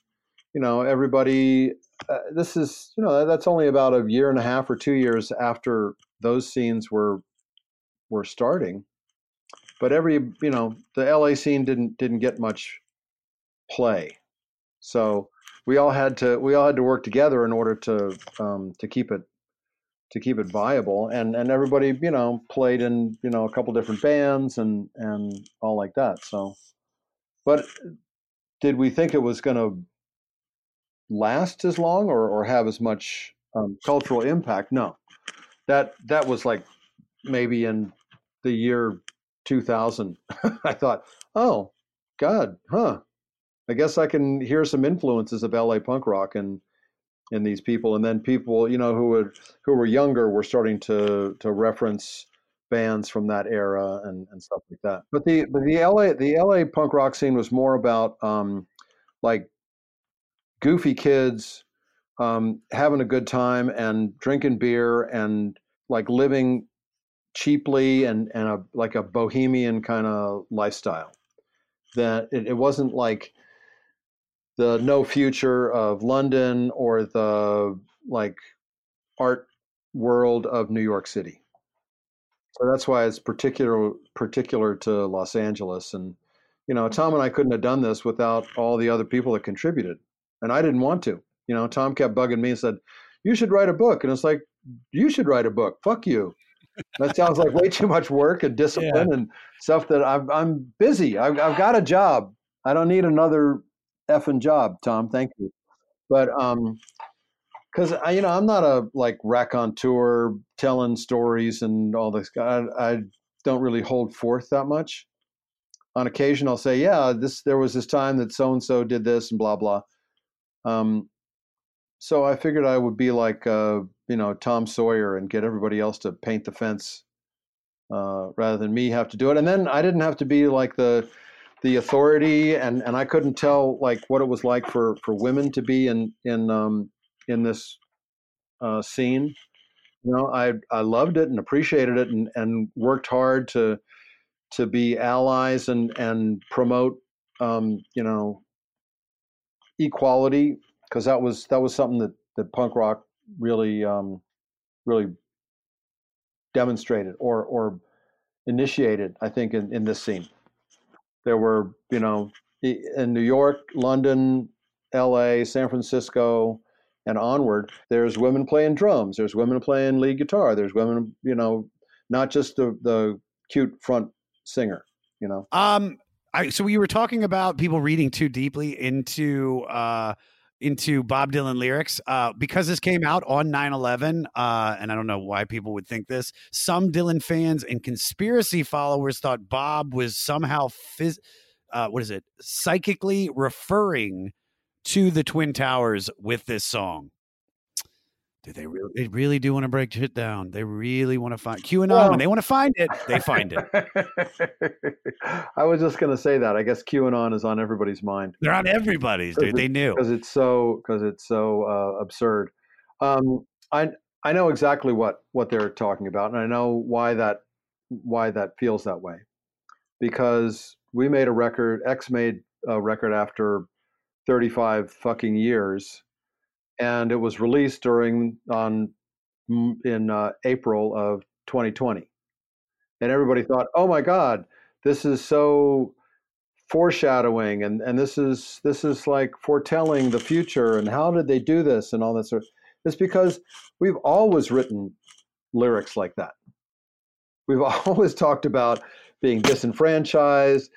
you know everybody uh, this is you know that's only about a year and a half or two years after those scenes were were starting but every you know the la scene didn't didn't get much play. So we all had to we all had to work together in order to um, to keep it to keep it viable and and everybody you know played in you know a couple different bands and and all like that so. But did we think it was going to last as long or, or have as much um, cultural impact? No. That that was like maybe in the year 2000 i thought oh god huh. I guess i can hear some influences of la punk rock and in these people. And then people you know who would who were younger were starting to to reference bands from that era and, and stuff like that. But the but the la the la punk rock scene was more about um like goofy kids um having a good time and drinking beer and like living cheaply and and a like a bohemian kind of lifestyle that it, it wasn't like the no future of London or the like art world of New York City. So that's why it's particular particular to Los Angeles. And you know, Tom and I couldn't have done this without all the other people that contributed, and I didn't want to. You know, Tom kept bugging me and said, "You should write a book," and it's like, "You should write a book." Fuck you. That sounds like way too much work and discipline yeah. and stuff that I'm, I'm busy. I've, I've got a job. I don't need another effing job, Tom. Thank you. But um, because I, you know, I'm not a like raconteur telling stories and all this. I, I don't really hold forth that much. On occasion, I'll say, "Yeah, this there was this time that so and so did this and blah blah." Um, so I figured I would be like, uh, you know, Tom Sawyer and get everybody else to paint the fence uh, rather than me have to do it. And then I didn't have to be like the the authority, and and I couldn't tell like what it was like for for women to be in in um, in this uh, scene. You know, I I loved it and appreciated it, and and worked hard to to be allies and and promote um, you know equality because that was that was something that that punk rock really um, really demonstrated or or initiated. I think in in this scene, there were you know in New York, London, L.A., San Francisco, and onward. There's women playing drums. There's women playing lead guitar. There's women, you know, not just the the cute front singer. You know. Um. I, so we were talking about people reading too deeply into uh, into Bob Dylan lyrics uh, because this came out on 9-11 uh, and I don't know why people would think this. Some Dylan fans and conspiracy followers thought Bob was somehow phys- uh, what is it psychically referring to the Twin Towers with this song. Do they really? They really do want to break shit down. They really want to find QAnon. Well, when they want to find it, they find it. I was just going to say that. I guess QAnon is on everybody's mind. They're on everybody's, dude. They knew because it's so because it's so uh, absurd. Um, I I know exactly what what they're talking about, and I know why that why that feels that way. Because we made a record. X made a record after 35 fucking years and it was released during on in uh, April of 2020, and everybody thought, "Oh my God, this is so foreshadowing, and and this is this is like foretelling the future, and how did they do this, and all that sort." Of, it's because we've always written lyrics like that. We've always talked about being disenfranchised,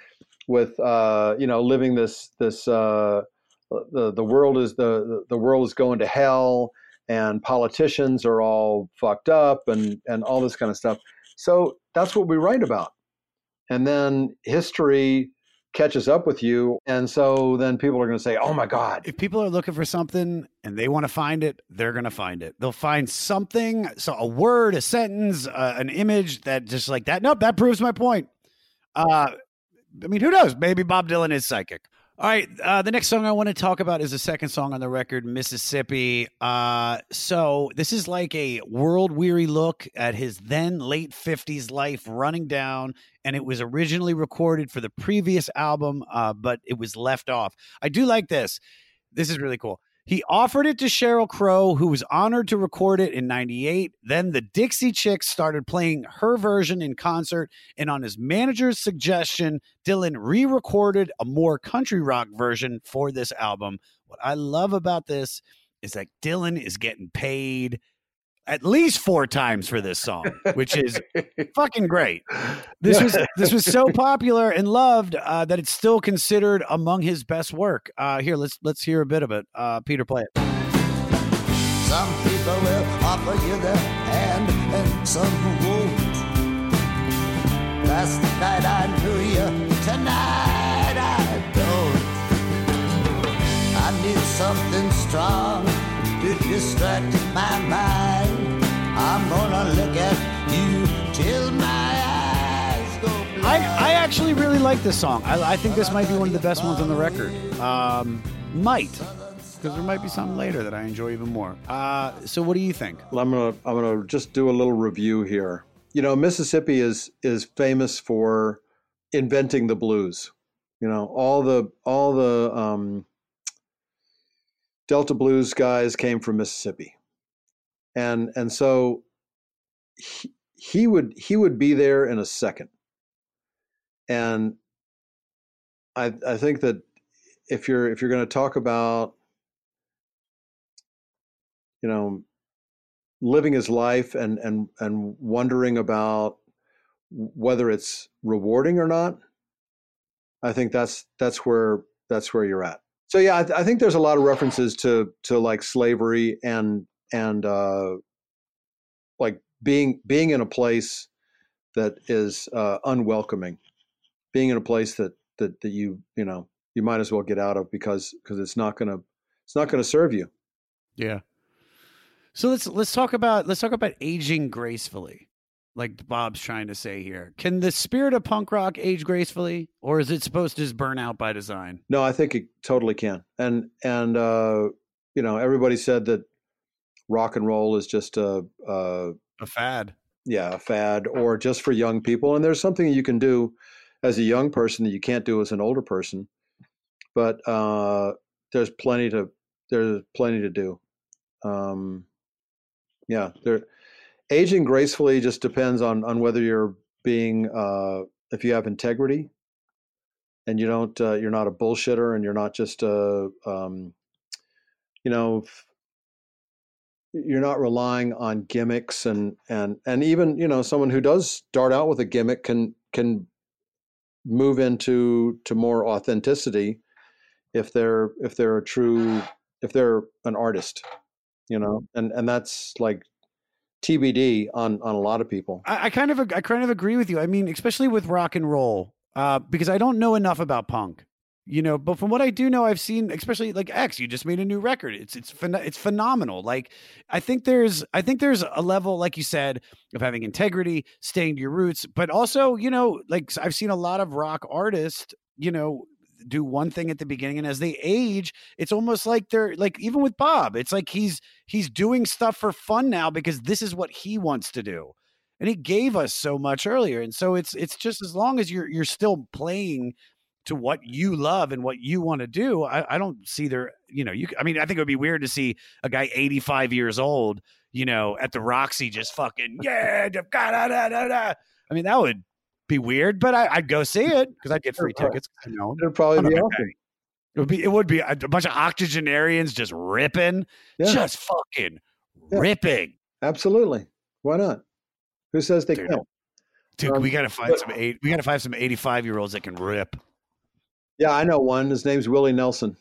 with uh, you know living this this uh, the the world is the the world is going to hell and politicians are all fucked up and and all this kind of stuff. So that's what we write about. And then history catches up with you and so then people are going to say, "Oh my god." If people are looking for something and they want to find it, they're going to find it. They'll find something, so a word, a sentence, uh, an image that just like that. Nope, that proves my point. Uh I mean, who knows? Maybe Bob Dylan is psychic. All right. Uh, the next song I want to talk about is the second song on the record, Mississippi. Uh, so, this is like a world weary look at his then late 50s life running down. And it was originally recorded for the previous album, uh, but it was left off. I do like this. This is really cool. He offered it to Sheryl Crow, who was honored to record it in 98. Then the Dixie Chicks started playing her version in concert. And on his manager's suggestion, Dylan re recorded a more country rock version for this album. What I love about this is that Dylan is getting paid at least four times for this song, which is fucking great. This was this was so popular and loved uh, that it's still considered among his best work. Uh, here, let's let's hear a bit of it. Uh, Peter, play it. Some people will offer you their hand, and some won't. Last night I knew you, tonight I don't. I need something strong to distract my mind. I'm gonna look at you till my eyes go I, I actually really like this song. I, I think this might be one of the best ones on the record. Um, might because there might be some later that I enjoy even more. Uh, so, what do you think? Well, I'm gonna I'm gonna just do a little review here. You know, Mississippi is is famous for inventing the blues. You know, all the all the um, Delta blues guys came from Mississippi, and and so he, he would he would be there in a second, and I I think that if you're if you're going to talk about you know living his life and and and wondering about whether it's rewarding or not i think that's that's where that's where you're at. So yeah i, I think there's a lot of references to to like slavery and and uh like being being in a place that is uh unwelcoming being in a place that that that you you know you might as well get out of because because it's not gonna it's not gonna serve you Yeah. So let's let's talk about let's talk about aging gracefully, like Bob's trying to say here. Can the spirit of punk rock age gracefully, or is it supposed to just burn out by design? No, I think it totally can. And and uh, you know, everybody said that rock and roll is just a, a A fad. yeah, a fad or just for young people. And there's something you can do as a young person that you can't do as an older person. But uh, there's plenty to there's plenty to do. Um, yeah, there aging gracefully just depends on on whether you're being uh, if you have integrity and you don't uh, you're not a bullshitter and you're not just a um, you know you're not relying on gimmicks and and and even you know someone who does start out with a gimmick can can move into to more authenticity if they're if they're a true if they're an artist you know? And and that's like tbd on on a lot of people. I, I kind of I kind of agree with you. I mean, especially with rock and roll, uh, because I don't know enough about punk, you know. But from what I do know, I've seen, especially like X. You just made a new record. It's it's it's phenomenal. Like I think there's I think there's a level, like you said, of having integrity, staying to your roots, but also you know, like I've seen a lot of rock artists, you know. Do one thing at the beginning, and as they age, it's almost like they're like even with Bob, it's like he's he's doing stuff for fun now because this is what he wants to do and he gave us so much earlier and so it's it's just as long as you're you're still playing to what you love and what you want to do I, I don't see there you know you i mean i think it would be weird to see a guy 85 years old you know at the roxy just fucking yeah da- da- da- da- i mean that would be weird but I, i'd go see it because i'd get free tickets you know it'd probably be awesome. it would be it would be a, a bunch of octogenarians just ripping Yeah. just fucking Yeah. ripping. Absolutely. Why not? Who says they Dude, can't? Dude, Um, we gotta find but- some eight. We gotta find some eighty-five year olds that can rip. Yeah i know one his name's willie nelson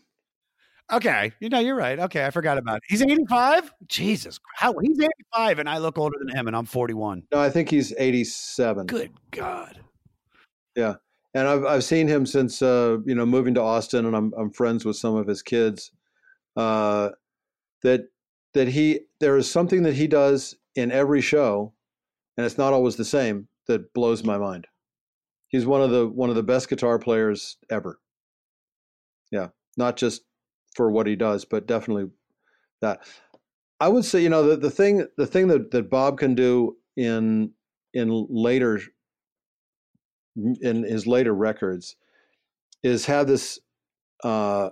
Okay, you know you're right. Okay, I forgot about it. He's eighty-five. Jesus, how he's eighty-five, and I look older than him, and I'm forty-one. no i think he's 87 Good God. Yeah, and I've I've seen him since uh, you know moving to Austin, and I'm I'm friends with some of his kids. Uh, that that he there is something that he does in every show, and it's not always the same. That blows my mind. He's one of the one of the best guitar players ever. Yeah, not just for what he does, but definitely that. I would say you know the, the thing the thing that, that Bob can do in in later in his later records is have this uh,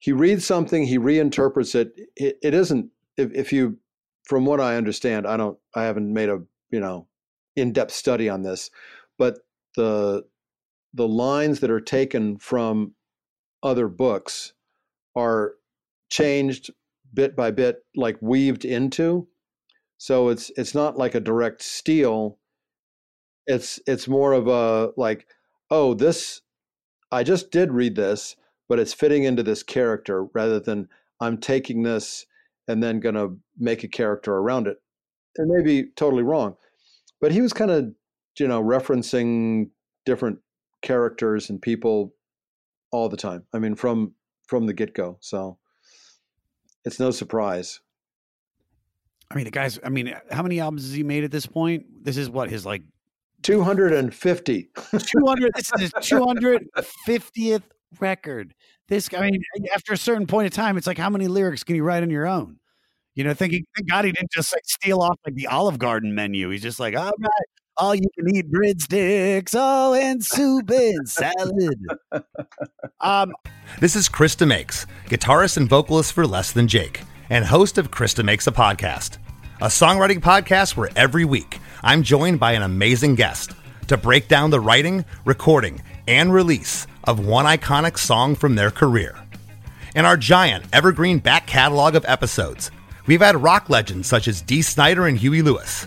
he reads something he reinterprets it it, it isn't if, if you from what i understand i don't i haven't made a you know in-depth study on this but the the lines that are taken from other books are changed bit by bit like weaved into. So it's it's not like a direct steal. It's it's more of a like oh this i just did read this but it's fitting into this character rather than i'm taking this and then going to make a character around it it may be totally wrong but he was kind of you know referencing different characters and people all the time i mean from from the get-go so it's no surprise I mean, the guys. I mean, how many albums has he made at this point? This is what his like 250 two hundred. this is his two hundred fiftieth record. This, I mean, after a certain point of time, it's like how many lyrics can you write on your own? You know, thinking, thank God he didn't just like steal off like the Olive Garden menu. He's just like, all right, all you can eat breadsticks, oh, and soup and salad. Um, This is Chris DeMakes, guitarist and vocalist for Less Than Jake, and host of Chris DeMakes a Podcast, a songwriting podcast where every week I'm joined by an amazing guest to break down the writing, recording, and release of one iconic song from their career. In our giant evergreen back catalog of episodes, we've had rock legends such as Dee Snider and Huey Lewis,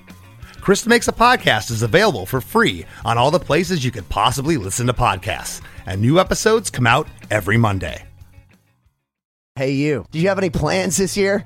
Chris DeMakes a Podcast is available for free on all the places you could possibly listen to podcasts, and new episodes come out every Monday. Hey, you. Do you have any plans this year?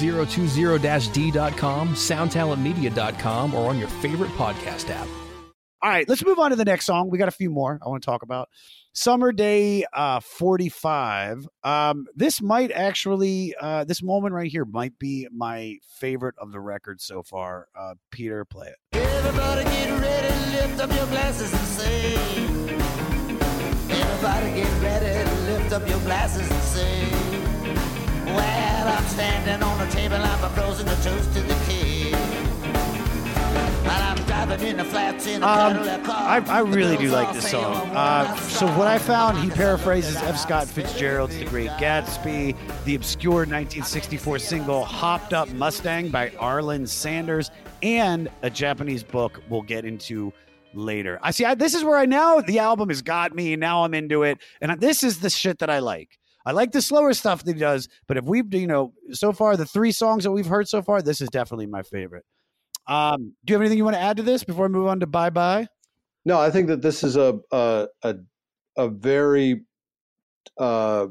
2020-d.com, soundtalentmedia.com, or on your favorite podcast app. All right, let's move on to the next song. We got a few more I want to talk about. Summer Day uh, 45. Um, this might actually, uh, this moment right here might be my favorite of the record so far. Uh, Peter, play it. Everybody get ready, lift up your glasses and sing. Everybody get ready, lift up your glasses and sing. Well, I'm standing on the table, I'm proposing a toast to the king. While I'm driving in the flats Um, I, I really do like this song. "Oh, Uh, so what I found, he paraphrases F. Scott Fitzgerald's "The Great Gatsby," the obscure 1964 single "Hopped Up Mustang" by Arlen Sanders, and a Japanese book we'll get into later. I see. I, this is where I now the album has got me. Now I'm into it, and this is the shit that I like. I like the slower stuff that he does, but if we've you know so far the three songs that we've heard so far, this is definitely my favorite. Um, do you have anything you want to add to this before I move on to Bye Bye? No, I think that this is a a a, a very uh,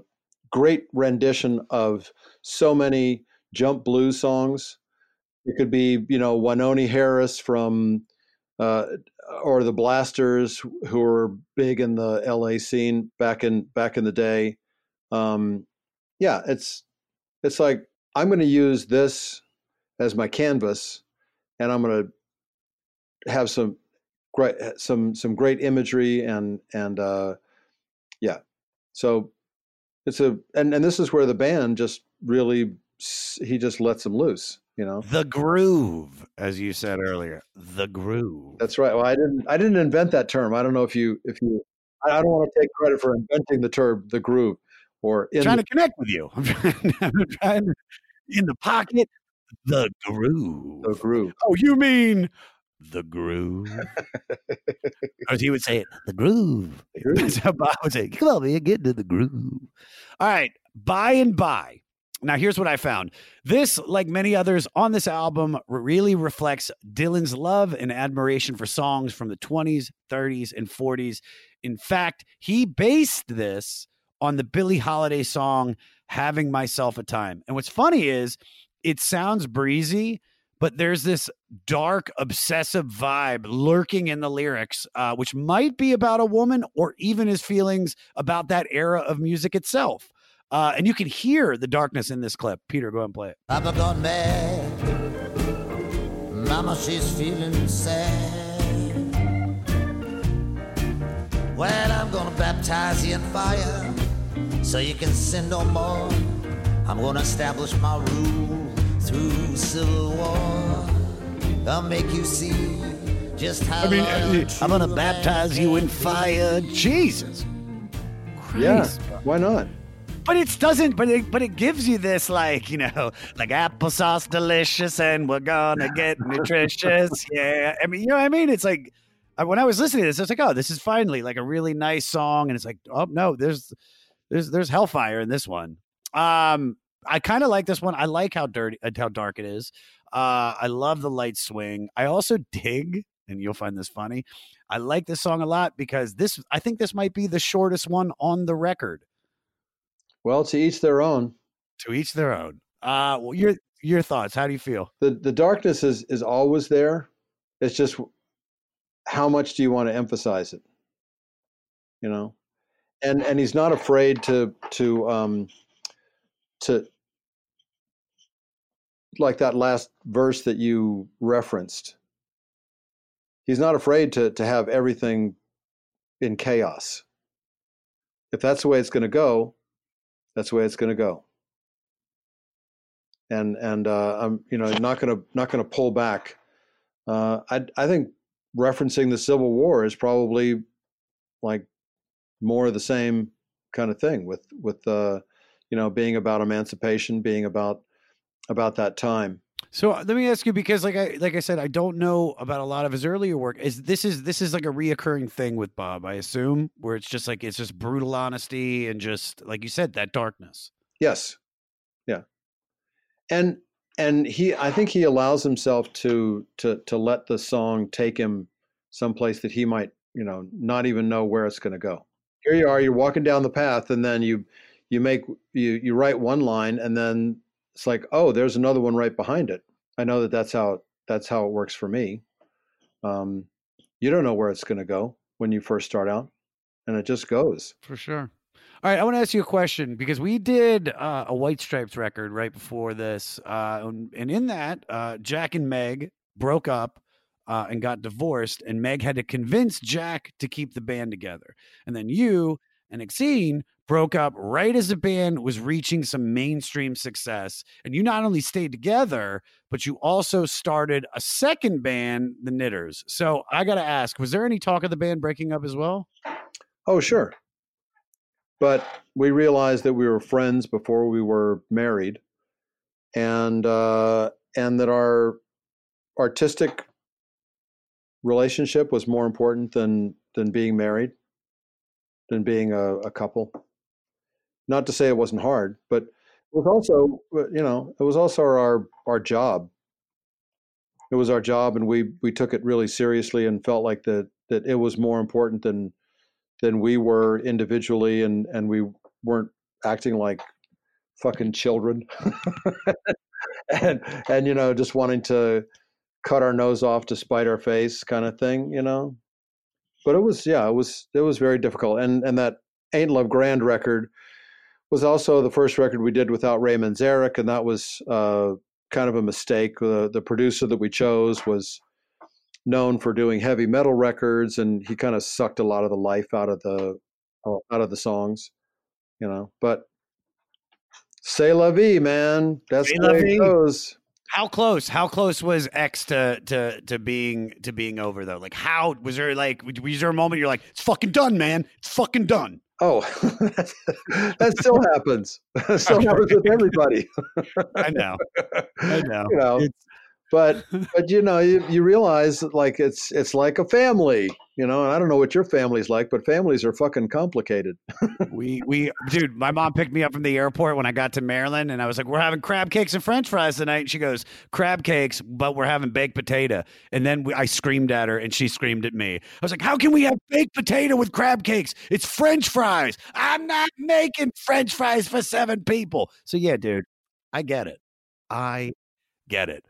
great rendition of so many jump blues songs. It could be, you know, Wynonie Harris from, uh, or the Blasters, who were big in the LA scene back in back in the day. Um, yeah, it's it's like I'm going to use this as my canvas, and I'm going to have some great some some great imagery and and uh, yeah, so it's a and and this is where the band just really he just lets them loose, you know. The groove, as you said earlier, the groove. That's right. Well, I didn't I didn't invent that term. I don't know if you if you I I don't want to take credit for inventing the term the groove or in trying the- to connect with you. I'm trying, I'm trying to, in the pocket, the groove. The groove. Oh, you mean the groove? As he would say it, the groove. That's how Bob would say, come on, man, get into the groove. All right, by and by. Now, here's what I found. This, like many others on this album, really reflects Dylan's love and admiration for songs from the 20s, 30s, and 40s. In fact, he based this on the Billie Holiday song Having Myself a Time. And what's funny is it sounds breezy, but there's this dark, obsessive vibe lurking in the lyrics, uh, which might be about a woman or even his feelings about that era of music itself. Uh, and you can hear the darkness in this clip. Peter, go ahead and play it. Gone mad. Mama, she's feeling sad. Well, I'm gonna baptize you in fire so you can sin no more. I'm gonna establish my rule through civil war. I'll make you see just how I mean, loyal, uh, I'm going to baptize you in fire. Jesus. Yeah, why not? But it doesn't. But it, but it gives you this like you know like applesauce delicious and we're gonna get nutritious. Yeah, I mean you know what I mean. It's like when I was listening to this, I was like, oh, this is finally like a really nice song, and it's like, oh no, there's there's there's hellfire in this one. Um, I kind of like this one. I like how dirty, uh, how dark it is. Uh, I love the light swing. I also dig, and you'll find this funny. I like this song a lot because this, I think this might be the shortest one on the record. Well, to each their own. To each their own. Uh, well, your your thoughts? How do you feel? The the darkness is is always there. It's just how much do you want to emphasize it? You know, and and he's not afraid to to um to like that last verse that you referenced. He's not afraid to to have everything in chaos. If that's the way it's going to go, that's the way it's going to go. And and uh, I'm you know not going to not going to pull back. Uh, I I think referencing the Civil War is probably like more of the same kind of thing with with uh, you know being about emancipation, being about about that time. So uh, let me ask you because like I like I said I don't know about a lot of his earlier work. Is this is this is like a reoccurring thing with Bob, I assume, where it's just like it's just brutal honesty and just like you said that darkness. Yes. Yeah. And and he I think he allows himself to to to let the song take him someplace that he might, you know, not even know where it's going to go. Here you are, you're walking down the path and then you you make you you write one line and then it's like, oh, there's another one right behind it. I know that that's how that's how it works for me. Um, you don't know where it's going to go when you first start out, and it just goes. For sure. All right, I want to ask you a question because we did uh, a White Stripes record right before this, uh, and, in that, uh, Jack and Meg broke up uh, and got divorced, and Meg had to convince Jack to keep the band together, and then you and Exene broke up right as the band was reaching some mainstream success. And you not only stayed together, but you also started a second band, the Knitters. So I got to ask, was there any talk of the band breaking up as well? Oh, sure. But we realized that we were friends before we were married, and uh, and that our artistic relationship was more important than than being married, than being a, a couple. Not to say it wasn't hard, but it was also, you know, it was also our our job. It was our job, and we we took it really seriously and felt like that that it was more important than than we were individually, and and we weren't acting like fucking children, and and you know just wanting to cut our nose off to spite our face kind of thing, you know. But it was yeah, it was it was very difficult, and and that Ain't Love Grand record was also the first record we did without Ray Manzarek, and that was uh, kind of a mistake. The, the producer that we chose was known for doing heavy metal records, and he kind of sucked a lot of the life out of the out of the songs, you know. But say la vie, man. That's the way it goes. How close? How close was X to to to being to being over though? Like, how was there like was there a moment you're like, it's fucking done, man? It's fucking done. Oh, that still happens. That still happens with everybody. I know. I know. You know, but but you know, you, you realize that, like it's it's like a family, you know. And I don't know what your family's like, but families are fucking complicated. we we dude, my mom picked me up from the airport when I got to Maryland, and I was like, "We're having crab cakes and French fries tonight." And she goes, "Crab cakes, but we're having baked potato." And then we, I screamed at her, and she screamed at me. I was like, "How can we have baked potato with crab cakes? It's French fries. I'm not making French fries for seven people." So yeah, dude, I get it. I get it.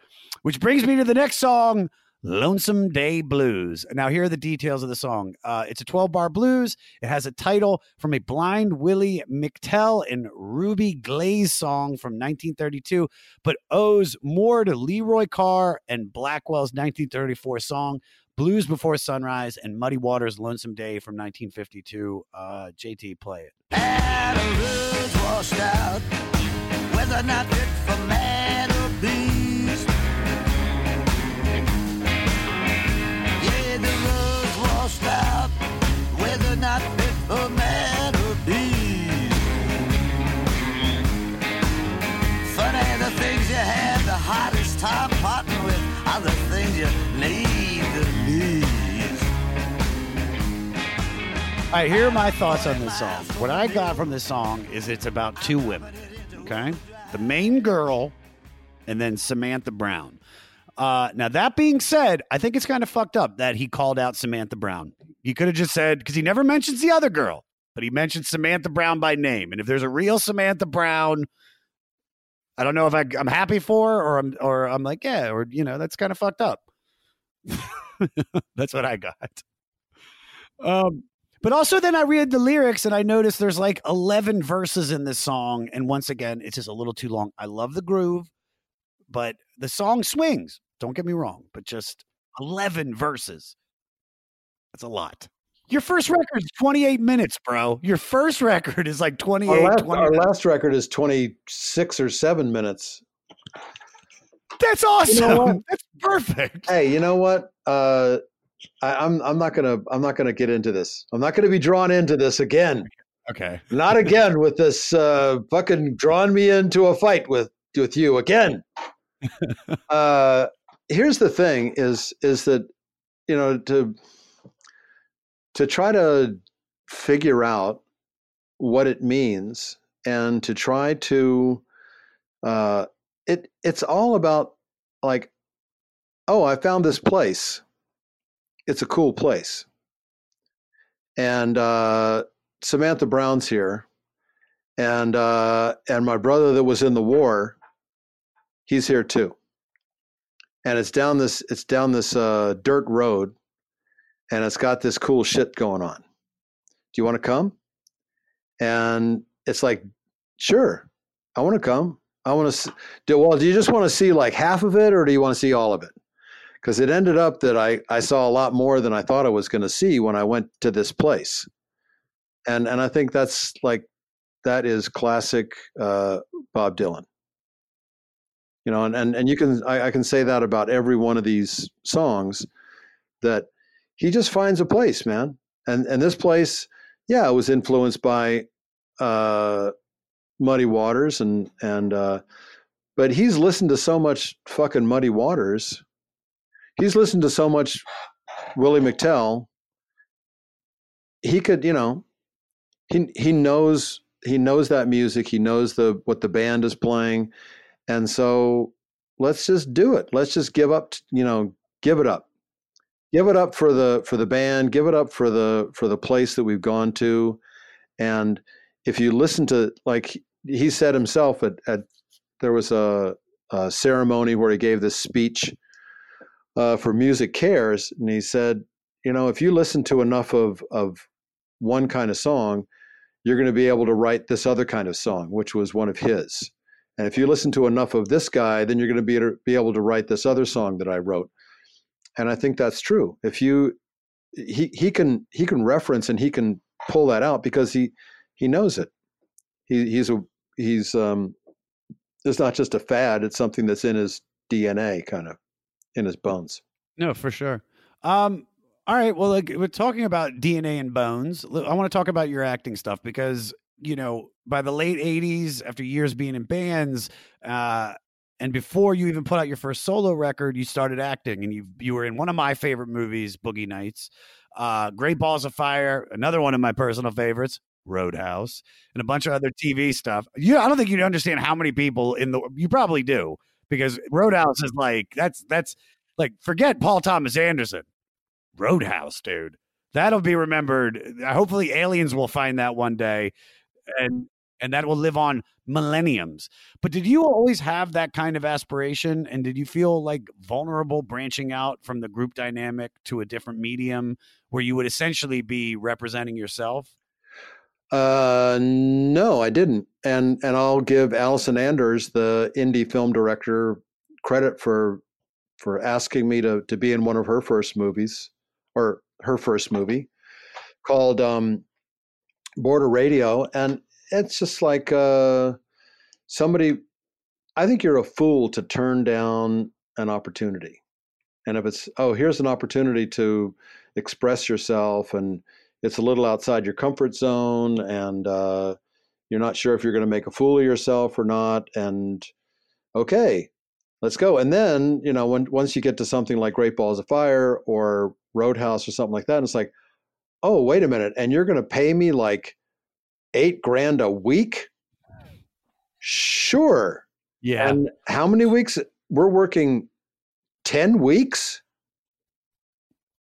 Which brings me to the next song, Lonesome Day Blues. Now, here are the details of the song. Uh, it's a 12 bar blues. It has a title from a blind Willie McTell and Ruby Glaze song from 1932, but owes more to Leroy Carr and Blackwell's 1934 song, Blues Before Sunrise, and Muddy Waters' Lonesome Day from 1952. Uh, JT, play it. washed out, weather not fit for man or beast. Right, here are my thoughts on this song. What I got from this song is it's about two women, okay? The main girl and then Samantha Brown. Uh, now, that being said, I think it's kind of fucked up that he called out Samantha Brown. He could have just said, because he never mentions the other girl, but he mentioned Samantha Brown by name. And if there's a real Samantha Brown, I don't know if I, I'm happy for her or I'm, or I'm like, yeah, or, you know, that's kind of fucked up. that's what I got. Um, but also, then I read the lyrics and I noticed there's like 11 verses in this song. And once again, it's just a little too long. I love the groove, but the song swings. Don't get me wrong, but just 11 verses. That's a lot. Your first record is 28 minutes, bro. Your first record is like 28, Our last, 20 our last record is 26 or 7 minutes. That's awesome. You know? That's perfect. Hey, you know what? Uh, I, I'm I'm not gonna I'm not gonna get into this. I'm not gonna be drawn into this again. Okay. Not again with this uh, fucking drawing me into a fight with with you again. uh, here's the thing: is is that you know to to try to figure out what it means and to try to uh, it it's all about like oh i found this place it's a cool place. And uh, samantha brown's here. And uh, and my brother that was in the war he's here too. And it's down this it's down this uh, dirt road and it's got this cool shit going on. Do you want to come? And it's like sure i want to come. I want to do well do you just want to see like half of it or do you want to see all of it because it ended up that I, I saw a lot more than I thought I was going to see when I went to this place. And and I think that's like that is classic uh, Bob Dylan. You know, and, and, and you can I, I can say that about every one of these songs that he just finds a place, man. And and this place, yeah, it was influenced by uh, Muddy Waters and and uh, but he's listened to so much fucking Muddy Waters he's listened to so much Willie McTell. He could, you know, he he knows he knows that music. He knows the what the band is playing, and so let's just do it. Let's just give up. You know, give it up. Give it up for the for the band. Give it up for the for the place that we've gone to, and if you listen to like he said himself at, at there was a, a ceremony where he gave this speech uh, for Music Cares, and he said, you know, if you listen to enough of of one kind of song, you're going to be able to write this other kind of song, which was one of his. And if you listen to enough of this guy, then you're going to be be able to write this other song that I wrote. And I think that's true. If you he he can he can reference and he can pull that out because he he knows it. He he's a he's um it's not just a fad, it's something that's in his DNA kind of in his bones. No, for sure. Um, all right. Well, like we're talking about DNA and bones. I want to talk about your acting stuff because you know by the late '80s, after years being in bands, uh, and before you even put out your first solo record, you started acting, and you you were in one of my favorite movies, Boogie Nights, uh, Great Balls of Fire, another one of my personal favorites, Roadhouse, and a bunch of other TV stuff. You, I don't think you understand how many people in the you probably do because Roadhouse is like that's that's like forget Paul Thomas Anderson. Roadhouse, dude. That'll be remembered. Hopefully aliens will find that one day and and that will live on millenniums. But did you always have that kind of aspiration and did you feel like vulnerable branching out from the group dynamic to a different medium where you would essentially be representing yourself? Uh, no, I didn't. And and I'll give Allison Anders, the indie film director, credit for for asking me to to be in one of her first movies or her first movie called um, Border Radio, and it's just like uh, somebody. I think you're a fool to turn down an opportunity, and if it's oh here's an opportunity to express yourself and it's a little outside your comfort zone and uh, you're not sure if you're going to make a fool of yourself or not and okay let's go and then you know when once you get to something like great balls of fire or roadhouse or something like that it's like oh, wait a minute, and you're going to pay me like eight grand a week? Sure. Yeah. And how many weeks? We're working 10 weeks?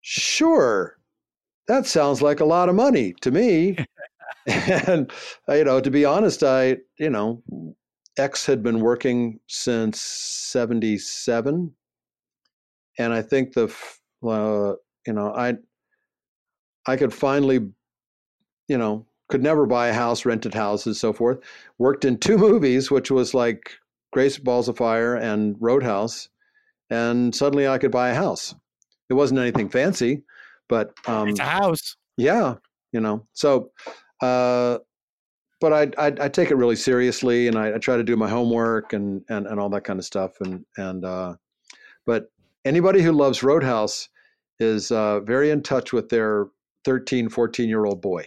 Sure. That sounds like a lot of money to me. and, you know, to be honest, I, you know, X had been working since 77. And I think the, uh, you know, I, I could finally, you know, could never buy a house, rented houses, so forth. Worked in two movies, which was like Great Balls of Fire and Roadhouse, and suddenly I could buy a house. It wasn't anything fancy, but um, It's a house. yeah, you know. So, uh, but I, I I take it really seriously, and I, I try to do my homework and and and all that kind of stuff. And and uh, but anybody who loves Roadhouse is uh, very in touch with their 13, 14 year old boy.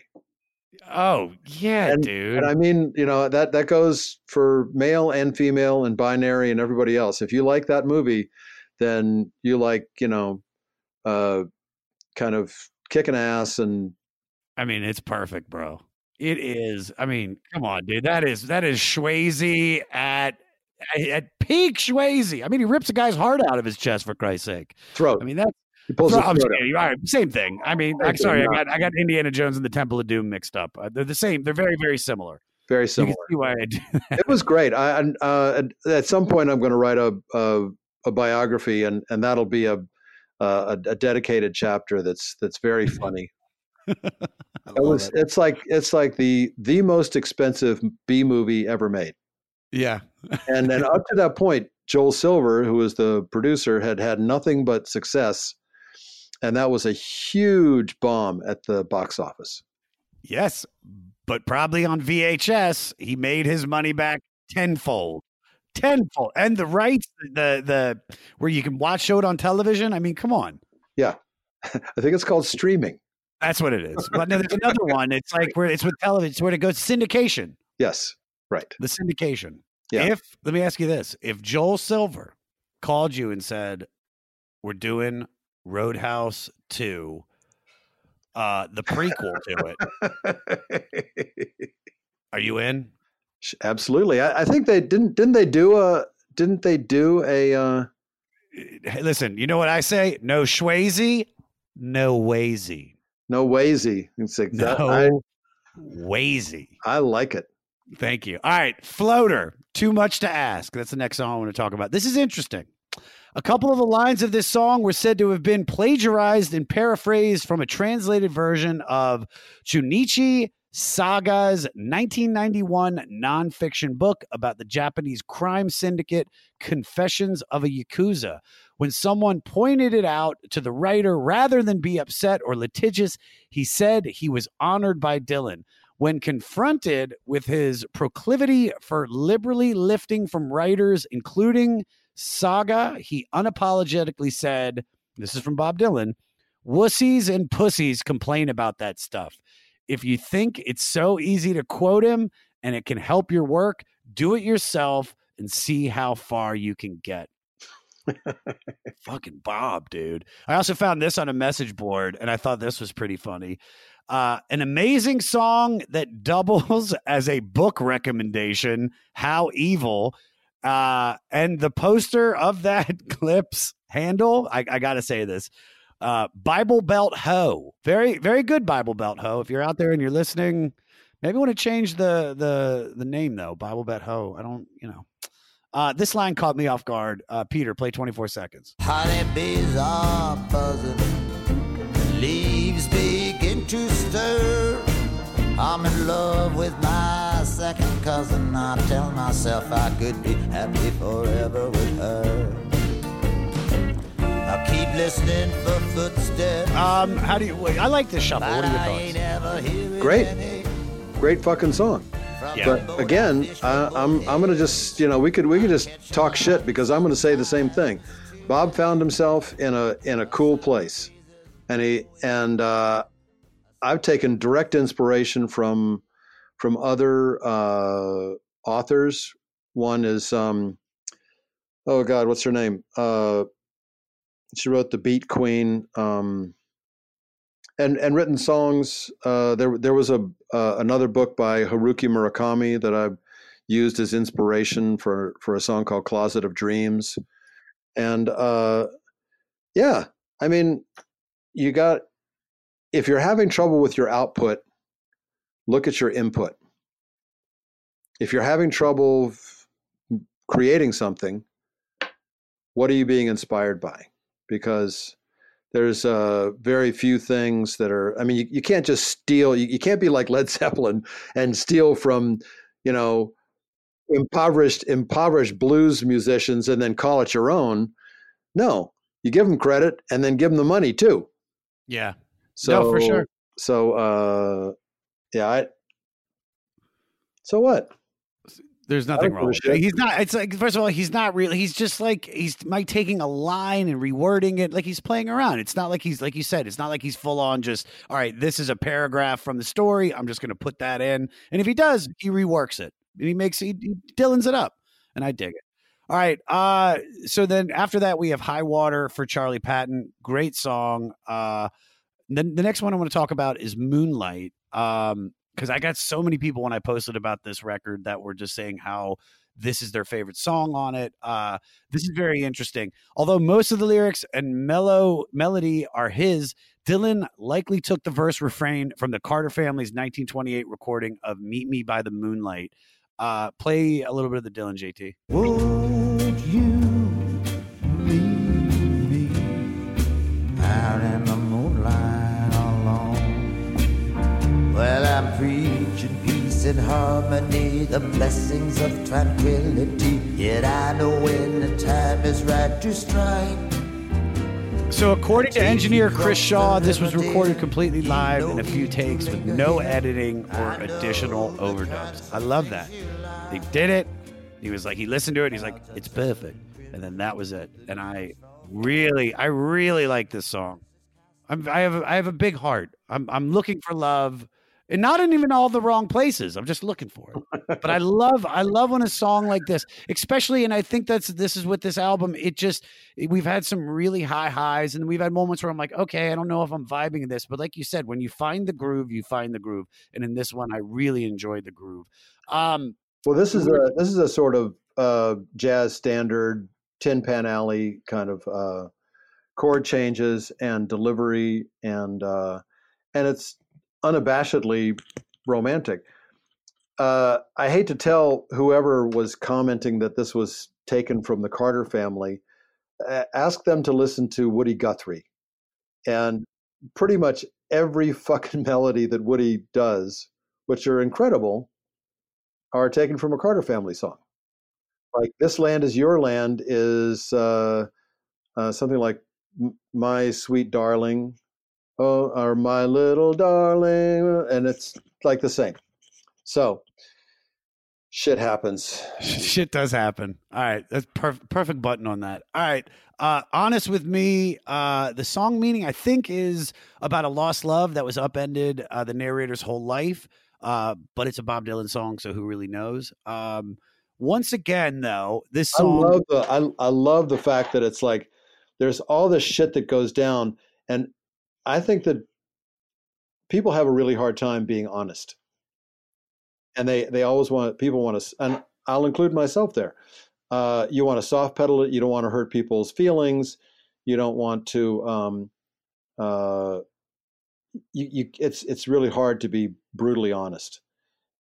Oh yeah, and, dude. And I mean, you know that that goes for male and female and binary and everybody else. If you like that movie, then you like you know, uh, kind of kicking ass and I mean, it's perfect, bro. It is. I mean, come on, dude. That is that is Swayze at at peak Swayze. I mean, he rips a guy's heart out of his chest for Christ's sake. throat. I mean, that's He pulls I'm throat out. kidding. All right, same thing. I mean, I'm sorry, I got I got Indiana Jones and the Temple of Doom mixed up. Uh, they're the same. They're very very similar. very similar. can see why I do that. it was great. I and, uh, at- at some point I'm going to write a, a a biography, and and that'll be a a, a dedicated chapter that's that's very funny. it was. It's like it's like the the most expensive B movie ever made. Yeah. and then up to that point, Joel Silver, who was the producer, had had nothing but success, and that was a huge bomb at the box office. Yes, but probably on VHS, he made his money back tenfold, tenfold, and the rights, the the where you can watch show it on television. I mean, come on, Yeah, I think it's called streaming. that's what it is. But no, there's another one. It's like where it's with television. It's where it goes syndication. Yes, right. The syndication. Yeah. If let me ask you this: If Joel Silver called you and said, "We're doing Roadhouse Two, uh, the prequel to it," are you in? Absolutely. I, I think they didn't. Didn't they do a? Didn't they do a? Uh, Hey, listen, you know what I say? No Schwazy, no Wazy. no Wazy. It's like that. No I, Wazy. I like it. Thank you. All right, Floater. Too much to ask. That's the next song I want to talk about. This is interesting. A couple of the lines of this song were said to have been plagiarized and paraphrased from a translated version of Junichi Saga's 1991 nonfiction book about the Japanese crime syndicate Confessions of a Yakuza. When someone pointed it out to the writer, rather than be upset or litigious, he said he was honored by Dylan. When confronted with his proclivity for liberally lifting from writers, including Saga, he unapologetically said, This is from Bob Dylan wussies and pussies complain about that stuff. If you think it's so easy to quote him and it can help your work, do it yourself and see how far you can get. Fucking Bob, dude. I also found this on a message board and I thought this was pretty funny. Uh, an amazing song that doubles as a book recommendation. How evil. Uh, and the poster of that clip's handle, I, I got to say this uh, Bible Belt Ho. Very, very good Bible Belt Ho. If you're out there and you're listening, maybe want to change the the the name though. Bible Belt Ho. I don't, you know. Uh, this line caught me off guard. Uh, Peter, play 24 seconds. Honeybees are buzzing, leaves begin to stir. I'm in love with my second cousin. I tell myself I could be happy forever with her. I keep listening for footsteps. Um, how do you? Wait, I like this shuffle. What are your thoughts? ain't ever hearing Great, great fucking song. Yeah. But again, I, I'm I'm gonna just you know we could we could just talk shit because I'm gonna say the same thing. Bob found himself in a in a cool place, and he and uh, I've taken direct inspiration from from other uh, authors. One is um, oh god, what's her name? She wrote the Beat Queen. Um, and and written songs. Uh, there there was a uh, another book by Haruki Murakami that I used as inspiration for for a song called Closet of Dreams, and uh, yeah, I mean, you got if you're having trouble with your output, look at your input. If you're having trouble creating something, what are you being inspired by? Because there's uh, very few things that are. I mean, you, you can't just steal. You, you can't be like Led Zeppelin and steal from, you know, impoverished impoverished blues musicians and then call it your own. No, you give them credit and then give them the money too. Yeah. So no, for sure. So uh, yeah. I, so what? There's nothing wrong with it. He's not. It's like first of all, he's not really. He's just like he's Mike taking a line and rewording it like he's playing around. It's not like he's like you said. It's not like he's full on just all right. This is a paragraph from the story. I'm just going to put that in. And if he does, he reworks it. And he makes he, he Dylan's it up, and I dig it. All right. Uh, so then after that, we have High Water for Charlie Patton. Great song. Uh, then the next one I want to talk about is Moonlight. Um, because I got so many people when I posted about this record that were just saying how this is their favorite song on it. Uh, this is very interesting. Although most of the lyrics and mellow melody are his, Dylan likely took the verse refrain from the Carter family's 1928 recording of "Meet Me by the Moonlight." Uh, play a little bit of the Dylan JT. Would you peace and harmony, the blessings of tranquility. Yet I know when the time is right to strike. So, according to engineer Chris Shaw, this was recorded completely live in a few takes with no editing or additional overdubs. I love that. They did it. He was like, he listened to it. He's like, it's perfect. And then that was it. And I really, I really like this song. I'm, I have, a, I have a big heart. I'm, I'm looking for love, and not in even all the wrong places. I'm just looking for it. But I love, I love when a song like this, especially, and I think that's this is with this album. It just, we've had some really high highs, and we've had moments where I'm like, okay, I don't know if I'm vibing this, but like you said, when you find the groove, you find the groove. And in this one, I really enjoyed the groove. Um, Well, this is a this is a sort of uh, jazz standard, Tin Pan Alley kind of uh, chord changes and delivery, and uh, and it's unabashedly romantic. Uh, I hate to tell whoever was commenting that this was taken from the Carter family. Uh, ask them to listen to Woody Guthrie, and pretty much every fucking melody that Woody does, which are incredible, are taken from a Carter family song. Like "This Land Is Your Land" is uh, uh, something like "My Sweet Darling," oh, or "My Little Darling," and it's like the same. So, shit happens. Shit does happen. All right, that's perfect. Perfect button on that. All right, uh, honest with me. Uh, the song meaning I think is about a lost love that was upended uh, the narrator's whole life. Uh, but it's a Bob Dylan song, so who really knows? Um, once again, though, this I song. love the I, I love the fact that it's like there's all this shit that goes down, and I think that people have a really hard time being honest, and they they always want people want to, and I'll include myself there. Uh, you want to soft pedal it. You don't want to hurt people's feelings. You don't want to. Um, uh, you, you it's it's really hard to be brutally honest,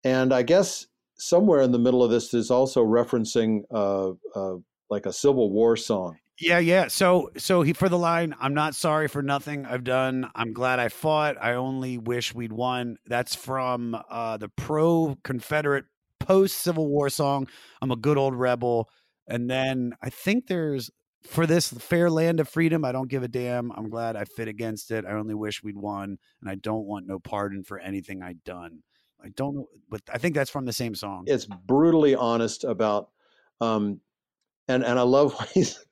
and I guess somewhere in the middle of this is also referencing uh, uh, like a Civil War song. Yeah, yeah. So, so he for the line, "I'm not sorry for nothing I've done. I'm glad I fought. I only wish we'd won." That's from uh, the pro Confederate post Civil War song. I'm a good old rebel. And then I think there's for this fair land of freedom. I don't give a damn. I'm glad I fit against it. I only wish we'd won, and I don't want no pardon for anything I'd done. I don't know, but I think that's from the same song. It's brutally honest about, um, and and I love he's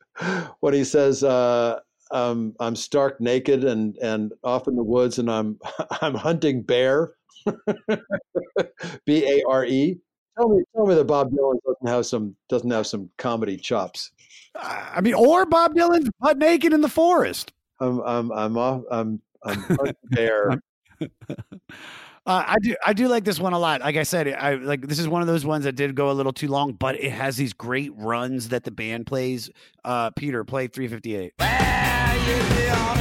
when he says, uh, um, "I'm stark naked and and off in the woods, and I'm I'm hunting bear." B A R E. Tell me, tell me that Bob Dylan doesn't have some doesn't have some comedy chops. I mean, or Bob Dylan's butt naked in the forest. I'm I'm I'm off I'm I'm hunting bear. Uh, I do I do like this one a lot. Like I said, I like this is one of those ones that did go a little too long, but it has these great runs that the band plays. Uh, Peter, play 358. I'm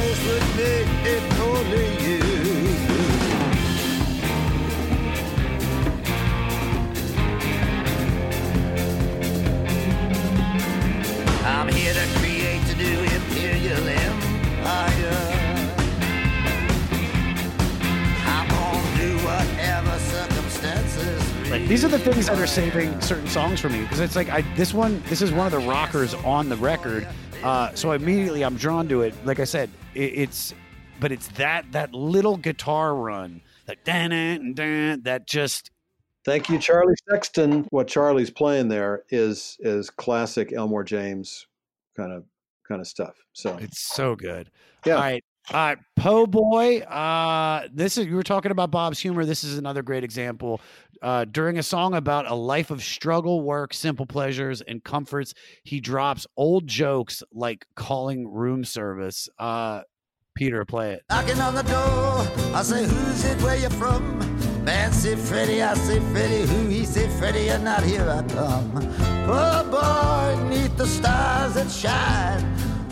Like these are the things that are saving certain songs for me because it's like I this one this is one of the rockers on the record, uh, so immediately I'm drawn to it. Like I said, it, it's but it's that that little guitar run that dan dan dan that just Thank you, Charlie Sexton. What Charlie's playing there is is classic Elmore James kind of kind of stuff. So it's so good. Yeah. All right. All right, Po Boy. Uh, this is you were talking about Bob's humor. This is another great example. Uh, during a song about a life of struggle, work, simple pleasures, and comforts, he drops old jokes like calling room service. Uh, Peter, play it. Knocking on the door, I say, Who's it? Where you from? Man say Freddie, I say Freddie, who? He say Freddie, you're not here I come. Poor boy, neath the stars that shine,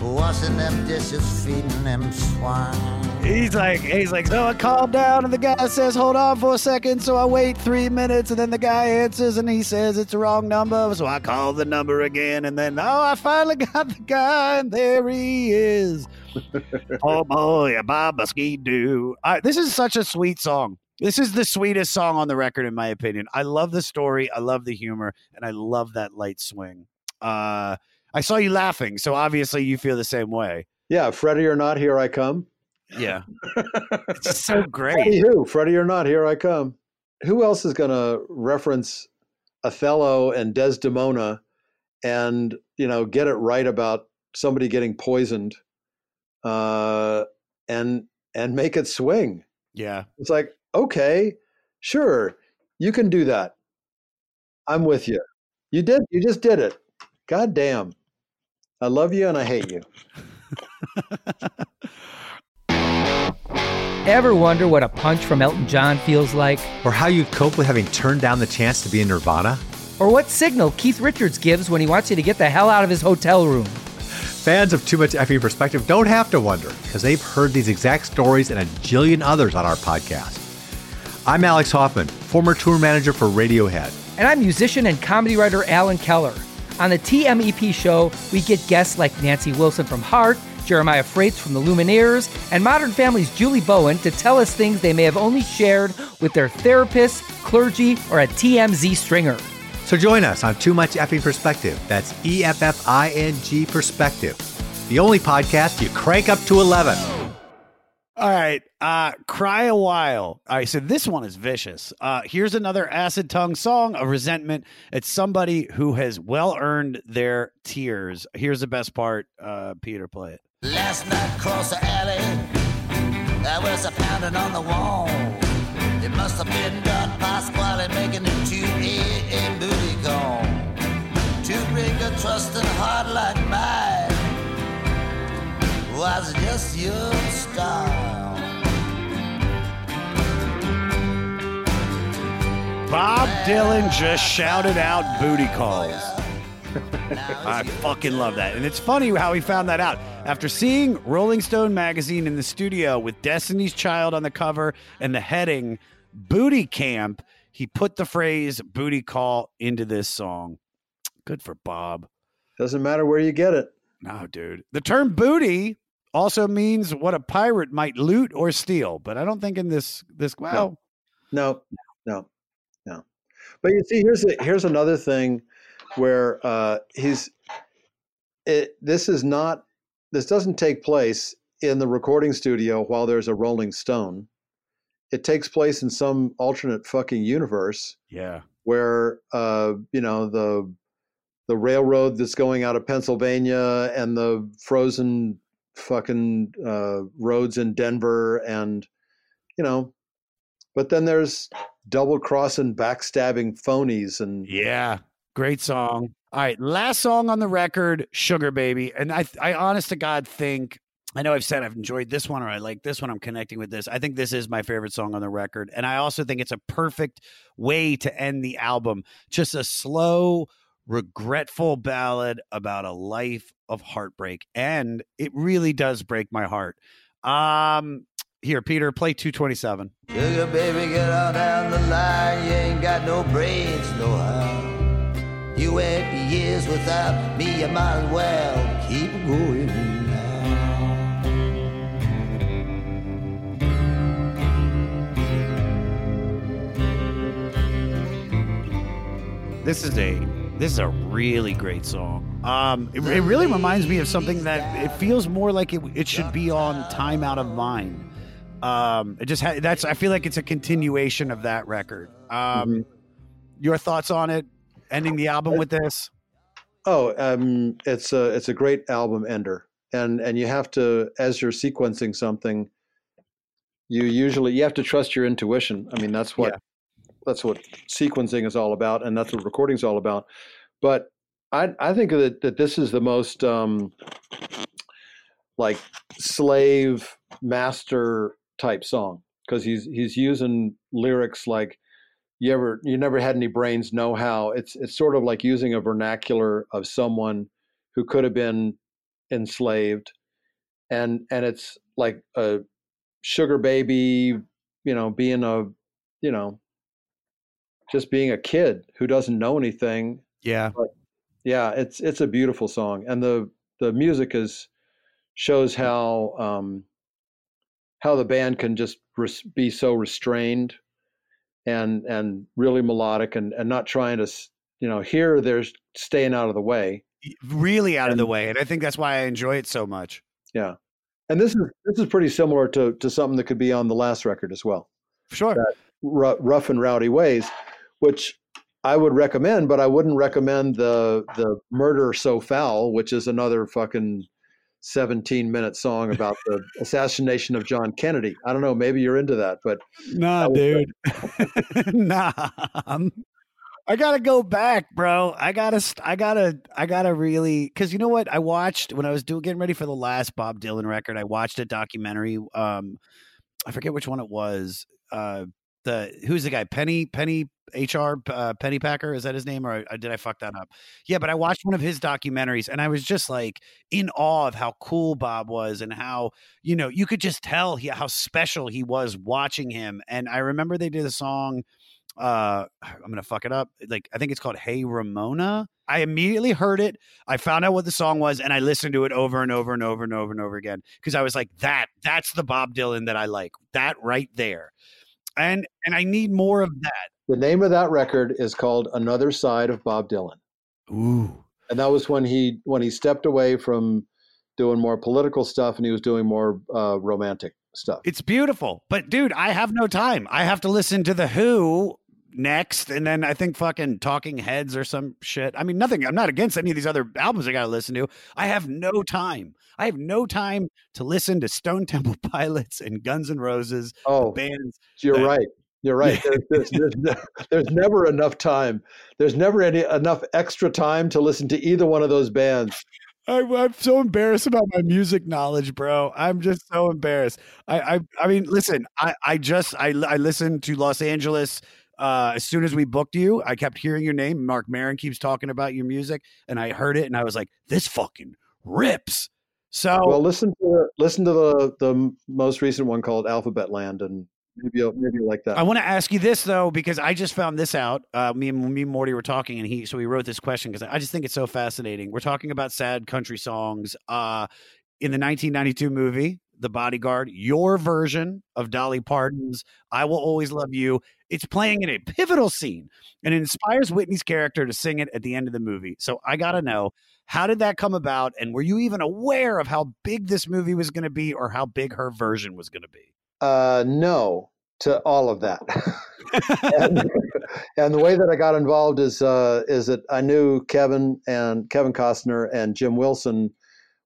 washing them dishes, feeding them swine. He's like, he's like, so I calm down, and the guy says, hold on for a second. So I wait three minutes, and then the guy answers, and he says it's the wrong number. So I call the number again, and then oh, I finally got the guy, and there he is. oh boy, a Bob Ski Doo. This is such a sweet song. This is the sweetest song on the record, in my opinion. I love the story, I love the humor, and I love that light swing. Uh, I saw you laughing, so obviously you feel the same way. yeah, Freddie or not, here I come. Yeah, it's so great. Freddie who? Freddie or not, here I come. Who else is going to reference Othello and Desdemona and you know get it right about somebody getting poisoned uh, and and make it swing? Yeah, It's like okay, sure, you can do that. I'm with you. You did. You just did it. God damn. I love you and I hate you. Ever wonder what a punch from Elton John feels like? Or how you'd cope with having turned down the chance to be in Nirvana? Or what signal Keith Richards gives when he wants you to get the hell out of his hotel room? Fans of Too Much Effing Perspective don't have to wonder because they've heard these exact stories and a jillion others on our podcast. I'm Alex Hoffman, former tour manager for Radiohead. And I'm musician and comedy writer Alan Keller. On the TMEP show, we get guests like Nancy Wilson from Heart, Jeremiah Fraites from the Lumineers, and Modern Family's Julie Bowen to tell us things they may have only shared with their therapist, clergy, or a TMZ stringer. So join us on Too Much Effing Perspective. That's E F F I N G Perspective. The only podcast you crank up to 11. All right. Uh, cry a while. All right. So this one is vicious. Uh, here's another acid tongue song of resentment. It's somebody who has well earned their tears. Here's the best part. Uh, Peter, play it. Last night across the alley, there was a pounding on the wall. It must have been Don Pasquale making a 2 a.m. booty call. To break a trusting heart like mine was just your style. Bob Dylan just shouted out booty calls. I fucking love that. And it's funny how he found that out. After seeing Rolling Stone magazine in the studio with Destiny's Child on the cover and the heading Booty Camp, he put the phrase booty call into this song. Good for Bob. Doesn't matter where you get it. No, dude. The term booty also means what a pirate might loot or steal, but I don't think in this this well, No, no, no. But you see, here's a, here's another thing where uh, he's. It, this is not. This doesn't take place in the recording studio while there's a Rolling Stone. It takes place in some alternate fucking universe yeah. where uh, you know the the railroad that's going out of Pennsylvania and the frozen fucking uh, roads in Denver and you know, but then there's double crossing, backstabbing phonies and Yeah. Great song. All right, last song on the record, Sugar Baby. And I I honest to God think I know I've said I've enjoyed this one or I like this one. I'm connecting with this. I think this is my favorite song on the record. And I also think it's a perfect way to end the album. Just a slow, regretful ballad about a life of heartbreak. And it really does break my heart. Um, here, Peter, play 227. Sugar baby, get on down the line. You ain't got no brains, no how. You went years without me, I might as well keep going now. This is a this is a really great song. Um, it, it really reminds me of something that it feels more like it, it should be on Time Out of Mind. Um, it just ha- that's I feel like it's a continuation of that record. Um, Your thoughts on it? Ending the album with this? Oh, um, it's a it's a great album ender, and and you have to as you're sequencing something, you usually you have to trust your intuition. I mean, that's what that's what sequencing is all about, and that's what recording is all about. But I I think that that this is the most um, like slave master type song because he's he's using lyrics like you ever you never had any brains know how it's it's sort of like using a vernacular of someone who could have been enslaved and and it's like a sugar baby you know being a you know just being a kid who doesn't know anything Yeah. but yeah it's it's a beautiful song and the the music is shows how um how the band can just res- be so restrained and and really melodic and and not trying to you know here they're staying out of the way. Really out of the way, and I think that's why I enjoy it so much. yeah. And this is this is pretty similar to to something that could be on the last record as well. Sure. R- rough and rowdy ways which i would recommend but i wouldn't recommend the the murder so foul which is another fucking 17 minute song about the assassination of john kennedy i don't know maybe you're into that but Nah, dude. nah. I'm- I gotta go back, bro. I gotta, I gotta, I gotta really, because you know what? I watched when I was doing getting ready for the last Bob Dylan record. I watched a documentary. Um, I forget which one it was. Uh, the who's the guy? Penny Penny HR uh, Penny Packer is that his name or, did I fuck that up? Yeah, but I watched one of his documentaries and I was just like in awe of how cool Bob was and how you know you could just tell he, how special he was watching him. And I remember they did a song. Uh, I'm gonna fuck it up. Like I think it's called "Hey Ramona." I immediately heard it. I found out what the song was, and I listened to it over and over and over and over and over again because I was like, "That, that's the Bob Dylan that I like. That right there." And and I need more of that. The name of that record is called Another Side of Bob Dylan. Ooh. And that was when he when he stepped away from doing more political stuff and he was doing more uh, romantic stuff. It's beautiful. But dude, I have no time. I have to listen to the Who next and then I think fucking Talking Heads or some shit. I mean, nothing. I'm not against any of these other albums I got to listen to. I have no time. I have no time to listen to Stone Temple Pilots and Guns and Roses. Oh, bands. You're that- right. You're right. There's, there's, there's never enough time. There's never any enough extra time to listen to either one of those bands. I, I'm so embarrassed about my music knowledge, bro. I'm just so embarrassed. I, I, I mean, listen. I, I just, I, I listened to Los Angeles. Uh, as soon as we booked you, I kept hearing your name. Marc Maron keeps talking about your music, and I heard it, and I was like, "This fucking rips." So, Well, listen to listen to the the most recent one called Alphabetland, and maybe you'll, maybe you like that. I want to ask you this though, because I just found this out. Uh, me and me and Morty were talking, and he so he wrote this question because I just think it's so fascinating. We're talking about sad country songs. Uh, in the 1992 movie, The Bodyguard, your version of Dolly Parton's "I Will Always Love You," it's playing in a pivotal scene, and it inspires Whitney's character to sing it at the end of the movie. So I gotta know. How did that come about? And were you even aware of how big this movie was going to be or how big her version was going to be? Uh, no to all of that. and, and the way that I got involved is uh, is that I knew Kevin and Kevin Costner and Jim Wilson.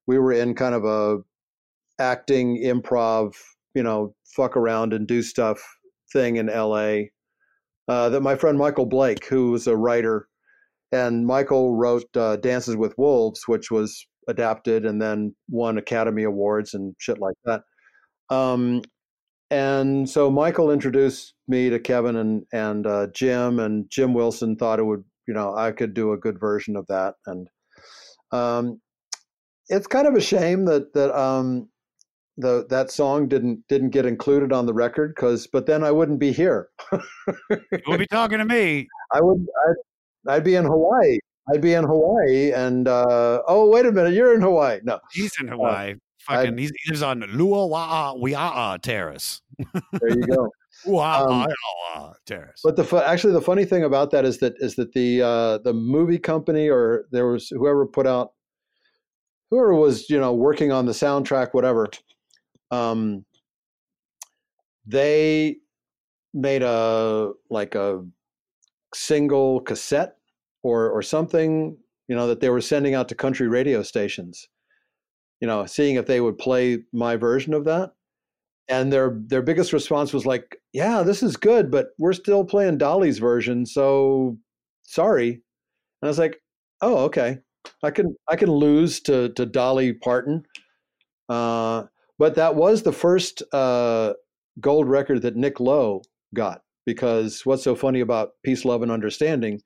We were in kind of a acting improv, you know, fuck around and do stuff thing in L.A. Uh, that my friend Michael Blake, who was a writer, and Michael wrote uh, Dances with Wolves, which was adapted and then won Academy Awards and shit like that. Um, and so Michael introduced me to Kevin and and uh, Jim, and Jim Wilson thought it would, you know, I could do a good version of that, and um, it's kind of a shame that that um, the that song didn't didn't get included on the record because, but then I wouldn't be here. You'll be talking to me. I would. I'd, I'd be in Hawaii. I'd be in Hawaii, and uh, oh, wait a minute, you're in Hawaii. No, He's in Hawaii. Fucking, he's, he lives on Luawa'a Wia'a Terrace. there you go. Lua'a Um, Terrace. But the actually the funny thing about that is that is that the uh, the movie company or there was whoever put out whoever was you know working on the soundtrack whatever um, they made a like a single cassette or or something you know that they were sending out to country radio stations you know seeing if they would play my version of that. And their their biggest response was like yeah this is good but we're still playing dolly's version so sorry. And i was like oh okay. I can i can lose to to dolly parton. Uh, but that was the first uh, gold record that nick lowe got because what's so funny about peace love and understanding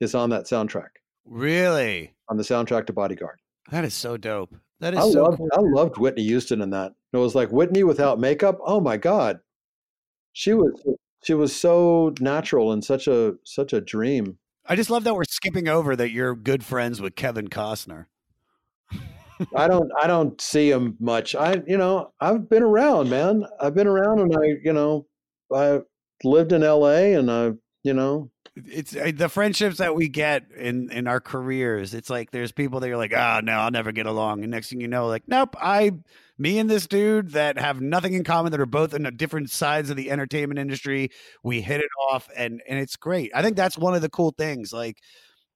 is on that soundtrack Really? on the soundtrack to bodyguard That is so dope. That is I so loved cool. I loved Whitney Houston in that. It was like Whitney without makeup. Oh my god, she was she was so natural and such a such a dream. I just love that we're skipping over that you're good friends with Kevin Costner. I don't I don't see him much. I you know I've been around, man. I've been around, and I you know I lived in L.A. and I you know It's the friendships that we get in in our careers. It's like there's people that you're like, oh no, I'll never get along, and next thing you know, like, nope, I, me and this dude that have nothing in common, that are both in different sides of the entertainment industry, we hit it off, and and it's great. I think that's one of the cool things, like,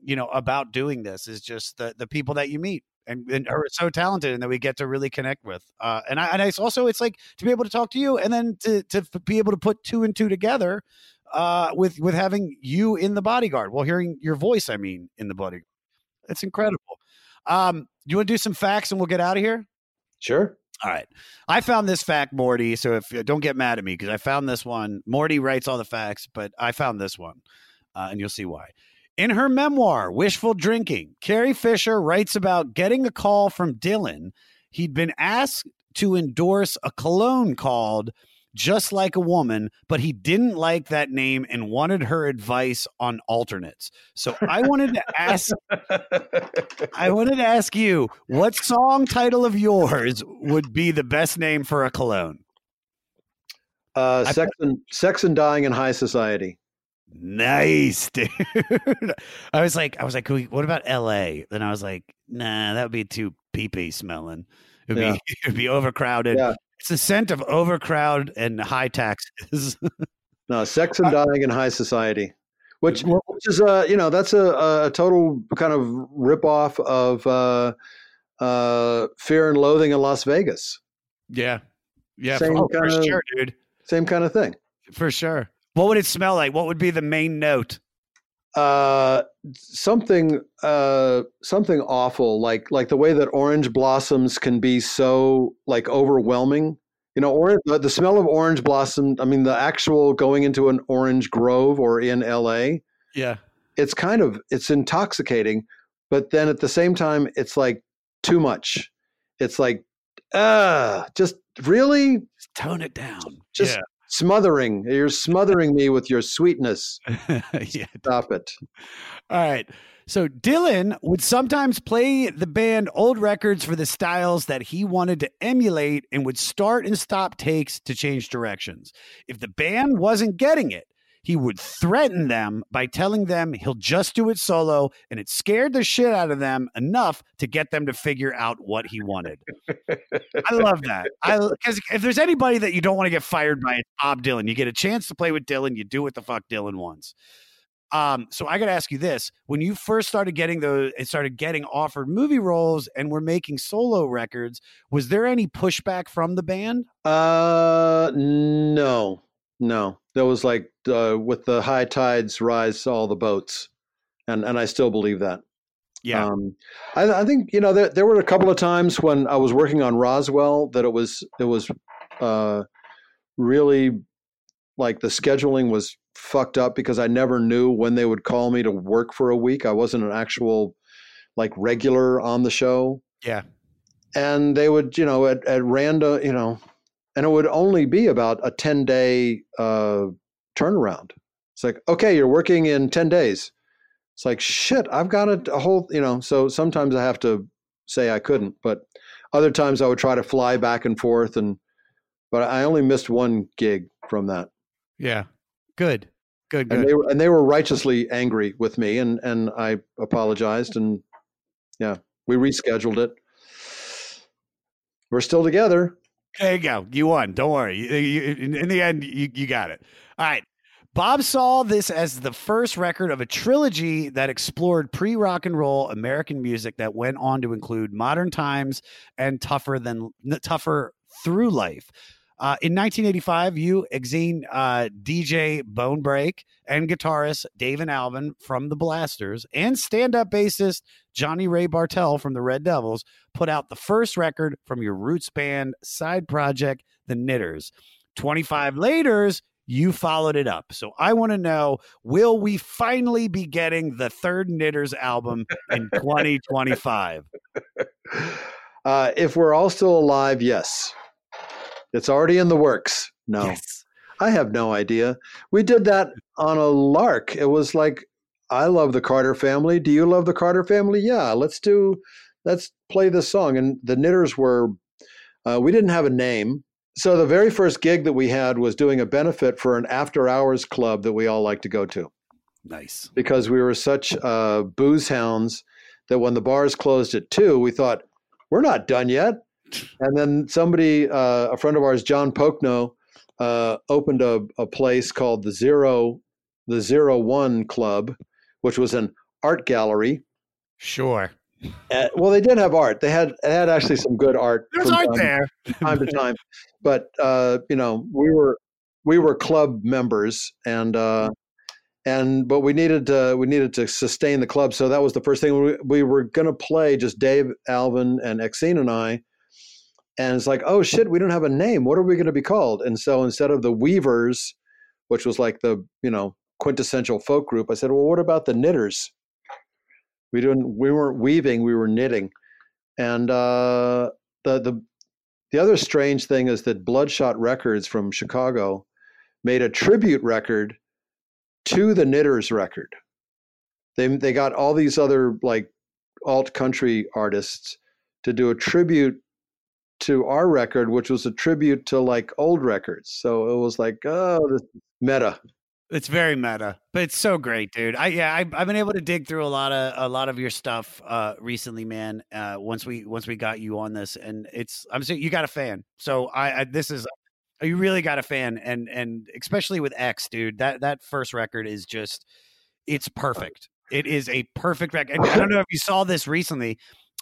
you know, about doing this is just the the people that you meet. And, and are so talented and that we get to really connect with. Uh, and I, and I also, it's like to be able to talk to you and then to, to be able to put two and two together uh, with with having you in the bodyguard. Well, hearing your voice, I mean, in the bodyguard. It's incredible. Um, you want to do some facts and we'll get out of here? Sure. All right. I found this fact, Morty. So if don't get mad at me because I found this one. Morty writes all the facts, but I found this one, uh, and you'll see why. In her memoir, Wishful Drinking, Carrie Fisher writes about getting a call from Dylan. He'd been asked to endorse a cologne called Just Like a Woman, but he didn't like that name and wanted her advice on alternates. So I wanted to ask I wanted to ask you, what song title of yours would be the best name for a cologne? uh, sex and sex and dying in high society. Nice, dude. I was like, I was like, what about L.A.? Then I was like, nah, that would be too pee-pee smelling. It'd Yeah. be it'd be overcrowded. Yeah. It's the scent of overcrowd and high taxes. No, sex and dying in high society, which which is uh you know that's a, a total kind of ripoff of uh, uh, Fear and Loathing in Las Vegas. yeah, yeah, Same oh, for kinda- sure, dude, Same kind of thing. for sure. What would it smell like? What would be the main note? uh something uh something awful like like the way that orange blossoms can be so like overwhelming you know orange the, the smell of orange blossom i mean the actual going into an orange grove or in la Yeah, it's kind of it's intoxicating but then at the same time it's like too much it's like uh just really tone it down. just Yeah. Smothering you're smothering me with your sweetness yeah. stop it All right. So Dylan would sometimes play the band old records for the styles that he wanted to emulate and would start and stop takes to change directions. If the band wasn't getting it, he would threaten them by telling them he'll just do it solo, and it scared the shit out of them enough to get them to figure out what he wanted. I love that. I because if there's anybody that you don't want to get fired by, it's Bob Dylan. You get a chance to play with Dylan, you do what the fuck Dylan wants. Um, so I got to ask you this: When you first started getting those, and started getting offered movie roles, and were making solo records, was there any pushback from the band? Uh, no, no. That was like uh, with the high tides rise all the boats, and and I still believe that. Yeah. Um, I, I think you know there, there were a couple of times when I was working on Roswell that it was it was uh, really like the scheduling was fucked up because I never knew when they would call me to work for a week. I wasn't an actual like regular on the show, Yeah. and they would you know at, at random you know, and it would only be about a ten day uh, turnaround. It's like okay, you're working in ten days. It's like shit. I've got a, a whole you know. So sometimes I have to say I couldn't, but other times I would try to fly back and forth and. But I only missed one gig from that. Yeah. Good. Good. and Good. they were and they were righteously angry with me and and I apologized and yeah we rescheduled it we're still together There you go. You won. Don't worry. You- you- in, the end, you, you got it. All right. Bob saw this as the first record of a trilogy that explored pre rock and roll American music that went on to include Modern Times and Tougher than Together Through Life. Uh, in 1985, you, Exene, uh, DJ Bonebrake, and guitarist Dave and Alvin from the Blasters, and stand up bassist Jonny Ray Bartel from the Red Devils put out the first record from your roots band side project, The Knitters. 25 later, you followed it up. So I want to know will we finally be getting the third Knitters album in 2025? uh, if we're all still alive yes it's already in the works. No. I have no idea. We did that on a lark. It was like I love the Carter family. Do you love the Carter family? Yeah let's do let's play this song. And the Knitters were uh, we didn't have a name. So the very first gig that we had was doing a benefit for an after hours club that we all like to go to. Nice. because we were such uh, booze hounds that when the bars closed at two, we thought we're not done yet. And then somebody, uh, a friend of ours, John Pocono, uh, opened a, a place called the Zero, the Zero One Club, which was an art gallery. Sure. Uh, well, they did have art. They had they had actually some good art. There's art time- there. time to time. But uh, you know, we were we were club members, and uh, and but we needed to we needed to sustain the club. So that was the first thing we, we were going to play. Just Dave, Alvin, and Exene and I. And it's like, oh shit, we don't have a name. What are we going to be called? And so instead of the Weavers, which was like the you know quintessential folk group, I said, well, what about the Knitters? We didn't. We weren't weaving. We were knitting. And uh, the the the other strange thing is that Bloodshot Records from Chicago made a tribute record to the Knitters record. They they got all these other like alt country artists to do a tribute to our record, which was a tribute to like old records. So it was like, oh, this meta. It's very meta, but it's so great, dude. I yeah, I, I've been able to dig through a lot of a lot of your stuff uh, recently, man. Uh, once we once we got you on this, and it's I'm saying you got a fan. So I, I this is you really got a fan, and and especially with X, dude. That that first record is just it's perfect. It is a perfect record. And I don't know if you saw this recently.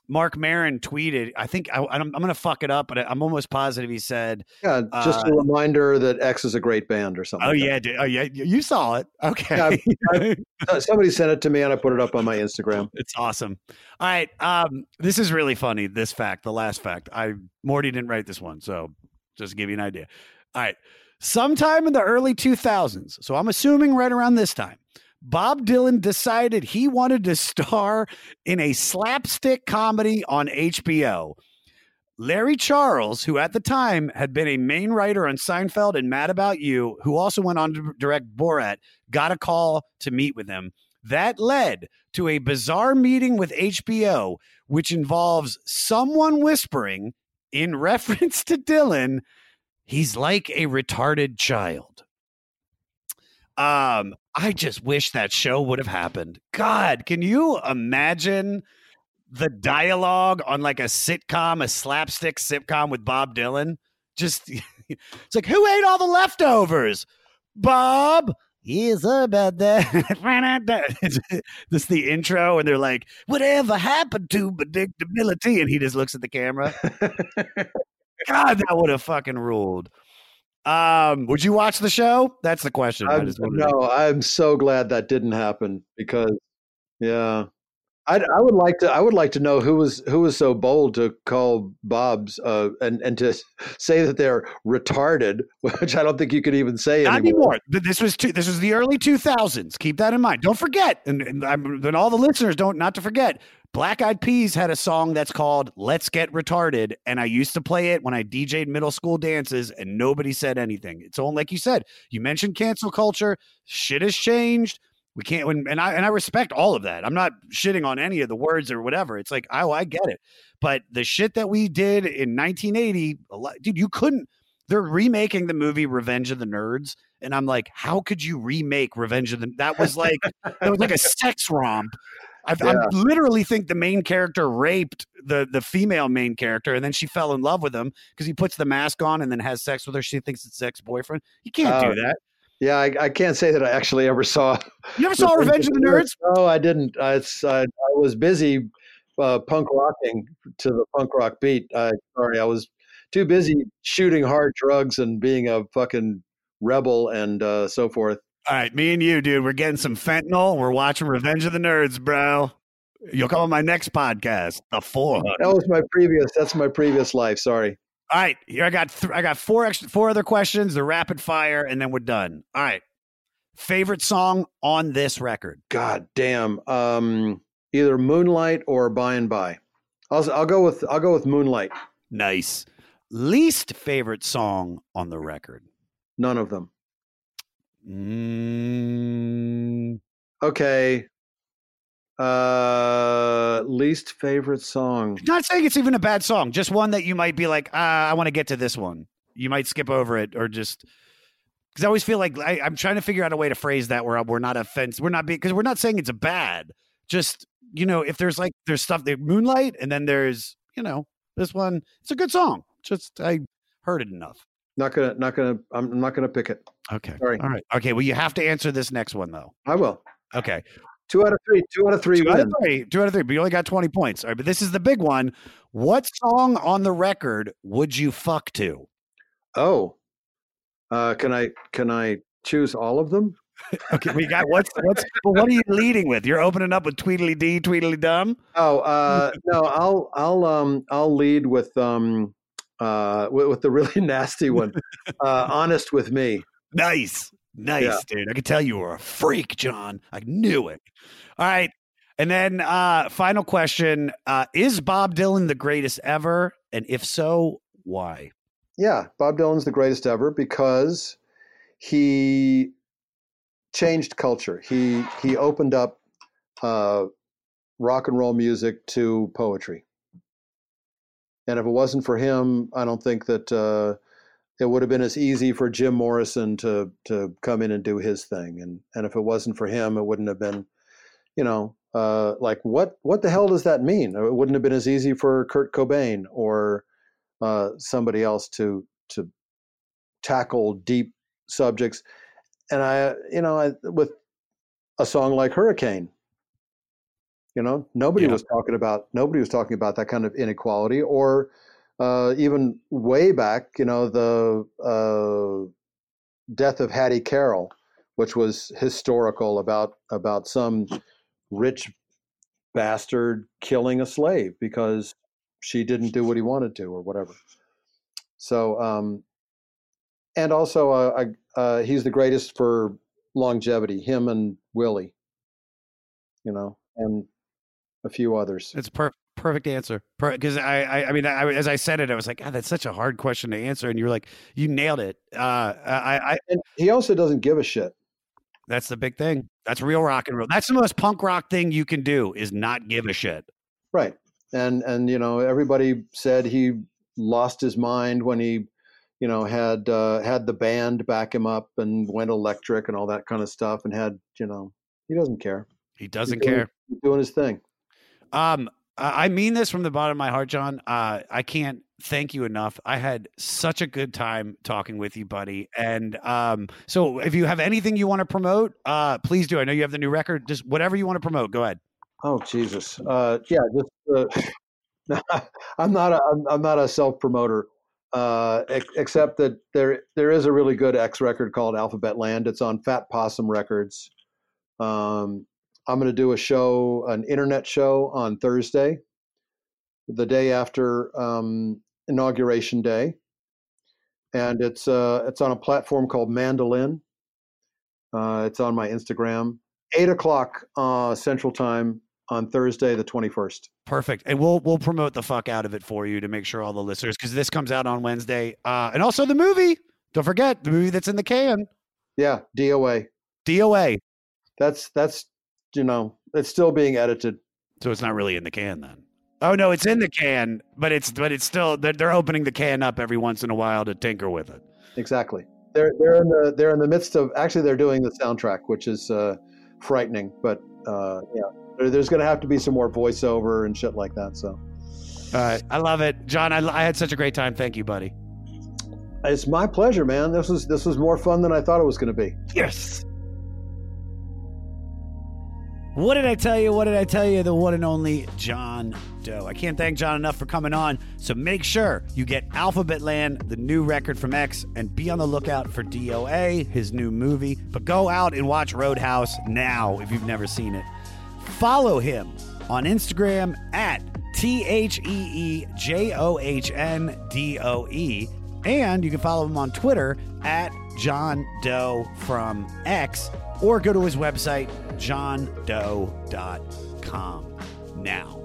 Marc Maron tweeted. I think I, I'm, I'm going to fuck it up, but I'm almost positive he said, Yeah, just uh, a reminder that X is a great band or something. "Oh like yeah, dude. oh yeah, you saw it. Okay, Yeah, that. somebody sent it to me and I put it up on my Instagram. It's awesome. All right. Um, this is really funny. This fact, the last fact. I Morty didn't write this one, so just to give you an idea. All right. Sometime in the early 2000s, so I'm assuming right around this time, Bob Dylan decided he wanted to star in a slapstick comedy on HBO. Larry Charles, who at the time had been a main writer on Seinfeld and Mad About You, who also went on to direct Borat, got a call to meet with him. That led to a bizarre meeting with HBO, which involves someone whispering in reference to Dylan, he's like a retarded child. Um, I just wish that show would have happened. God, can you imagine the dialogue on like a sitcom, a slapstick sitcom with Bob Dylan? Just it's like, who ate all the leftovers? Bob. He's about that. Just the intro, and they're like, "Whatever happened to predictability?" And he just looks at the camera. God, that would have fucking ruled. Um, would you watch the show? That's the question. I'm, no, I'm so glad that didn't happen because, yeah, I, I would like to. I would like to know who was who was so bold to call Bob's uh, and and to say that they're retarded, which I don't think you could even say Not anymore. anymore. This was two, this was the early 2000s. Keep that in mind. Don't forget, and, and, I'm, and all the listeners don't not to forget. Black Eyed Peas had a song that's called "Let's Get Retarded," and I used to play it when I DJ'd middle school dances, and nobody said anything. It's all like you said. You mentioned cancel culture. Shit has changed. We can't, when, and I and I respect all of that. I'm not shitting on any of the words or whatever. It's like, oh, I get it. But the shit that we did in 1980, a lot, dude, you couldn't. They're remaking the movie Revenge of the Nerds, and I'm like, how could you remake Revenge of the? That was like, that was like a sex romp. I, I Yeah. literally think the main character raped the the female main character, and then she fell in love with him because he puts the mask on and then has sex with her. She thinks it's ex boyfriend. You can't Oh, do that. Yeah, I, I can't say that I actually ever saw. You never saw Revenge of the Nerds? No, I didn't. I, I, I was busy uh, punk rocking to the punk rock beat. I sorry, I was too busy shooting hard drugs and being a fucking rebel and uh, so forth. All right, me and you, dude, we're getting some fentanyl. We're watching Revenge of the Nerds, bro. You'll come on my next podcast, the four. That was my previous. That's my previous life. Sorry. All right, here I got th- I got four extra four other questions. The rapid fire, and then we're done. All right, favorite song on this record? God damn. Um, either Moonlight or By and By. I'll I'll go with I'll go with Moonlight. Nice. Least favorite song on the record? None of them. Mm, Okay. Uh, least favorite song. not saying it's even a bad song. Just one that you might be like, ah, I want to get to this one. You might skip over it, or just because I always feel like I, I'm trying to figure out a way to phrase that where we're not offensive. We're not because we're not saying it's a bad. Just you know, if there's like there's stuff there, Moonlight, and then there's you know this one. It's a good song. Just I heard it enough. Not gonna not gonna I'm not gonna pick it. Okay. Sorry. All right. Okay. Well, you have to answer this next one though. I will. Okay. Two out of three. Two out of three Two out of three. Two out of three. But you only got 20 points. All right. But this is the big one. What song on the record would you fuck to? Oh. Uh, can I can I choose all of them? Okay. We got what's what's well, what are you leading with? You're opening up with Tweedle Dee, Tweedle Dum. Oh, uh, no, I'll I'll um I'll lead with um uh with, with the really nasty one. Uh, honest with me. Nice. Nice, Yeah. dude. I could tell you were a freak, John. I knew it. All right. And then uh final question. Uh is Bob Dylan the greatest ever? And if so, why? Yeah, Bob Dylan's the greatest ever because he changed culture. He he opened up uh, rock and roll music to poetry. And if it wasn't for him, I don't think that uh, it would have been as easy for Jim Morrison to to come in and do his thing. And and if it wasn't for him, it wouldn't have been, you know, uh, like what what the hell does that mean? It wouldn't have been as easy for Kurt Cobain or uh, somebody else to to tackle deep subjects. And I, you know, I, with a song like Hurricane, you know, nobody Yeah. was talking about nobody was talking about that kind of inequality, or uh, even way back, you know, the uh, death of Hattie Carroll, which was historical about about some rich bastard killing a slave because she didn't do what he wanted to or whatever. So, um, and also, uh, I, uh, he's the greatest for longevity. Him and Willie, you know, and a few others. It's per- perfect answer. Because I, I, I mean, I, as I said it, I was like, God, that's such a hard question to answer, and you're like, you nailed it. Uh, I, I, and he also doesn't give a shit. That's the big thing. That's real rock and roll. That's the most punk rock thing you can do is not give a shit. Right. And and you know everybody said he lost his mind when he you know had uh, had the band back him up and went electric and all that kind of stuff and had you know he doesn't care. He doesn't He's doing- care. he's doing his thing. Um, I mean this from the bottom of my heart, John. Uh, I can't thank you enough. I had such a good time talking with you, buddy. And um, so if you have anything you want to promote, uh, please do. I know you have the new record. Just whatever you want to promote, go ahead. Oh Jesus! Uh, yeah, just uh, I'm not a I'm, not a self promoter, uh, ex- except that there there is a really good X record called Alphabetland. It's on Fat Possum Records. Um, I'm going to do a show, an internet show on Thursday, the day after um, inauguration day, and it's uh, it's on a platform called Mandolin. Uh, it's on my Instagram. Eight o'clock uh, Central Time on Thursday, the 21st. Perfect. And we'll we'll promote the fuck out of it for you to make sure all the listeners because this comes out on Wednesday. Uh, and also the movie. Don't forget the movie that's in the can. Yeah, DOA. DOA. That's that's you know it's still being edited. So it's not really in the can then. Oh no, it's in the can, but it's but it's still they're, they're opening the can up every once in a while to tinker with it. Exactly. They're they're in the they're in the midst of actually they're doing the soundtrack, which is uh, frightening. But uh, yeah, there- there's going to have to be some more voiceover and shit like that. So All right, I love it, John. I, I had such a great time. Thank you, buddy. it's my pleasure, man. This was this was more fun than I thought it was going to be. Yes. What did I tell you? What did I tell you? The one and only John Doe. I can't thank John enough for coming on. So make sure you get Alphabetland, the new record from X, and be on the lookout for DOA, his new movie. But go out and watch Roadhouse now if you've never seen it. Follow him on Instagram at T H E E J O H N D O E. And you can follow him on Twitter at John Doe from X or go to his website, johndoe.com. Now,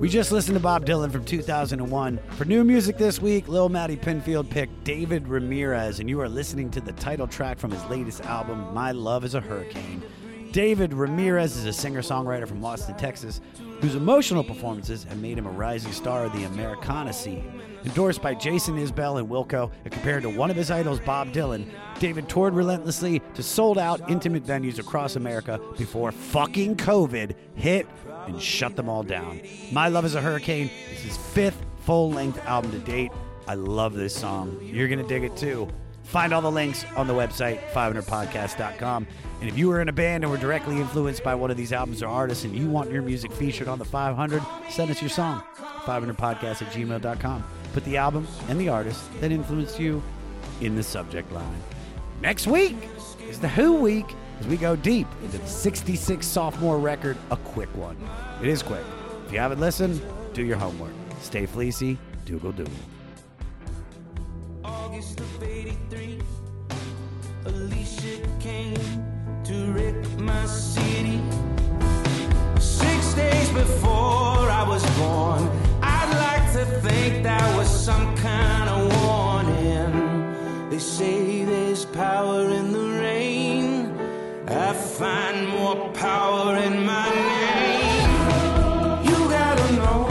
we just listened to Bob Dylan from 2001. For new music this week, Lil Matty Pinfield picked David Ramirez, and you are listening to the title track from his latest album, My Love is a Hurricane. David Ramirez is a singer songwriter from Austin, Texas, whose emotional performances have made him a rising star of the Americana scene. Endorsed by Jason Isbell and Wilco, and compared to one of his idols, Bob Dylan, David toured relentlessly to sold out intimate venues across America before fucking COVID hit and shut them all down. My Love is a Hurricane is his fifth full length album to date. I love this song. You're going to dig it too. Find all the links on the website, 500podcast.com. And if you are in a band and were directly influenced by one of these albums or artists and you want your music featured on the 500, send us your song, 500podcast at gmail.com. Put the album and the artist that influenced you in the subject line. Next week is the Who Week as we go deep into the 66 sophomore record, a quick one. It is quick. If you haven't listened, do your homework. Stay fleecy, doogle doogle. August of 83, Alicia came to wreck my city. Six days before I was born, like to think that was some kind of warning. They say there's power in the rain. I find more power in my name. You gotta know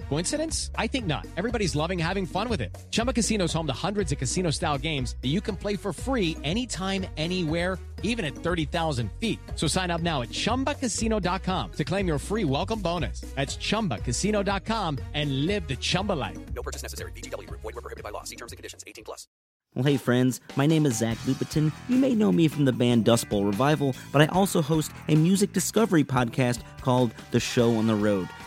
Coincidence? I think not. Everybody's loving having fun with it. Chumba Casino is home to hundreds of casino style games that you can play for free anytime, anywhere even at 30,000 feet. So sign up now at ChumbaCasino.com to claim your free welcome bonus. That's ChumbaCasino.com and live the Chumba life. No purchase necessary. VGW Group. Void were prohibited by law. See terms and conditions. 18 plus. Well, hey, friends, my name is Zach Lupetin. You may know me from the band Dust Bowl Revival, but I also host a music discovery podcast called The Show on the Road.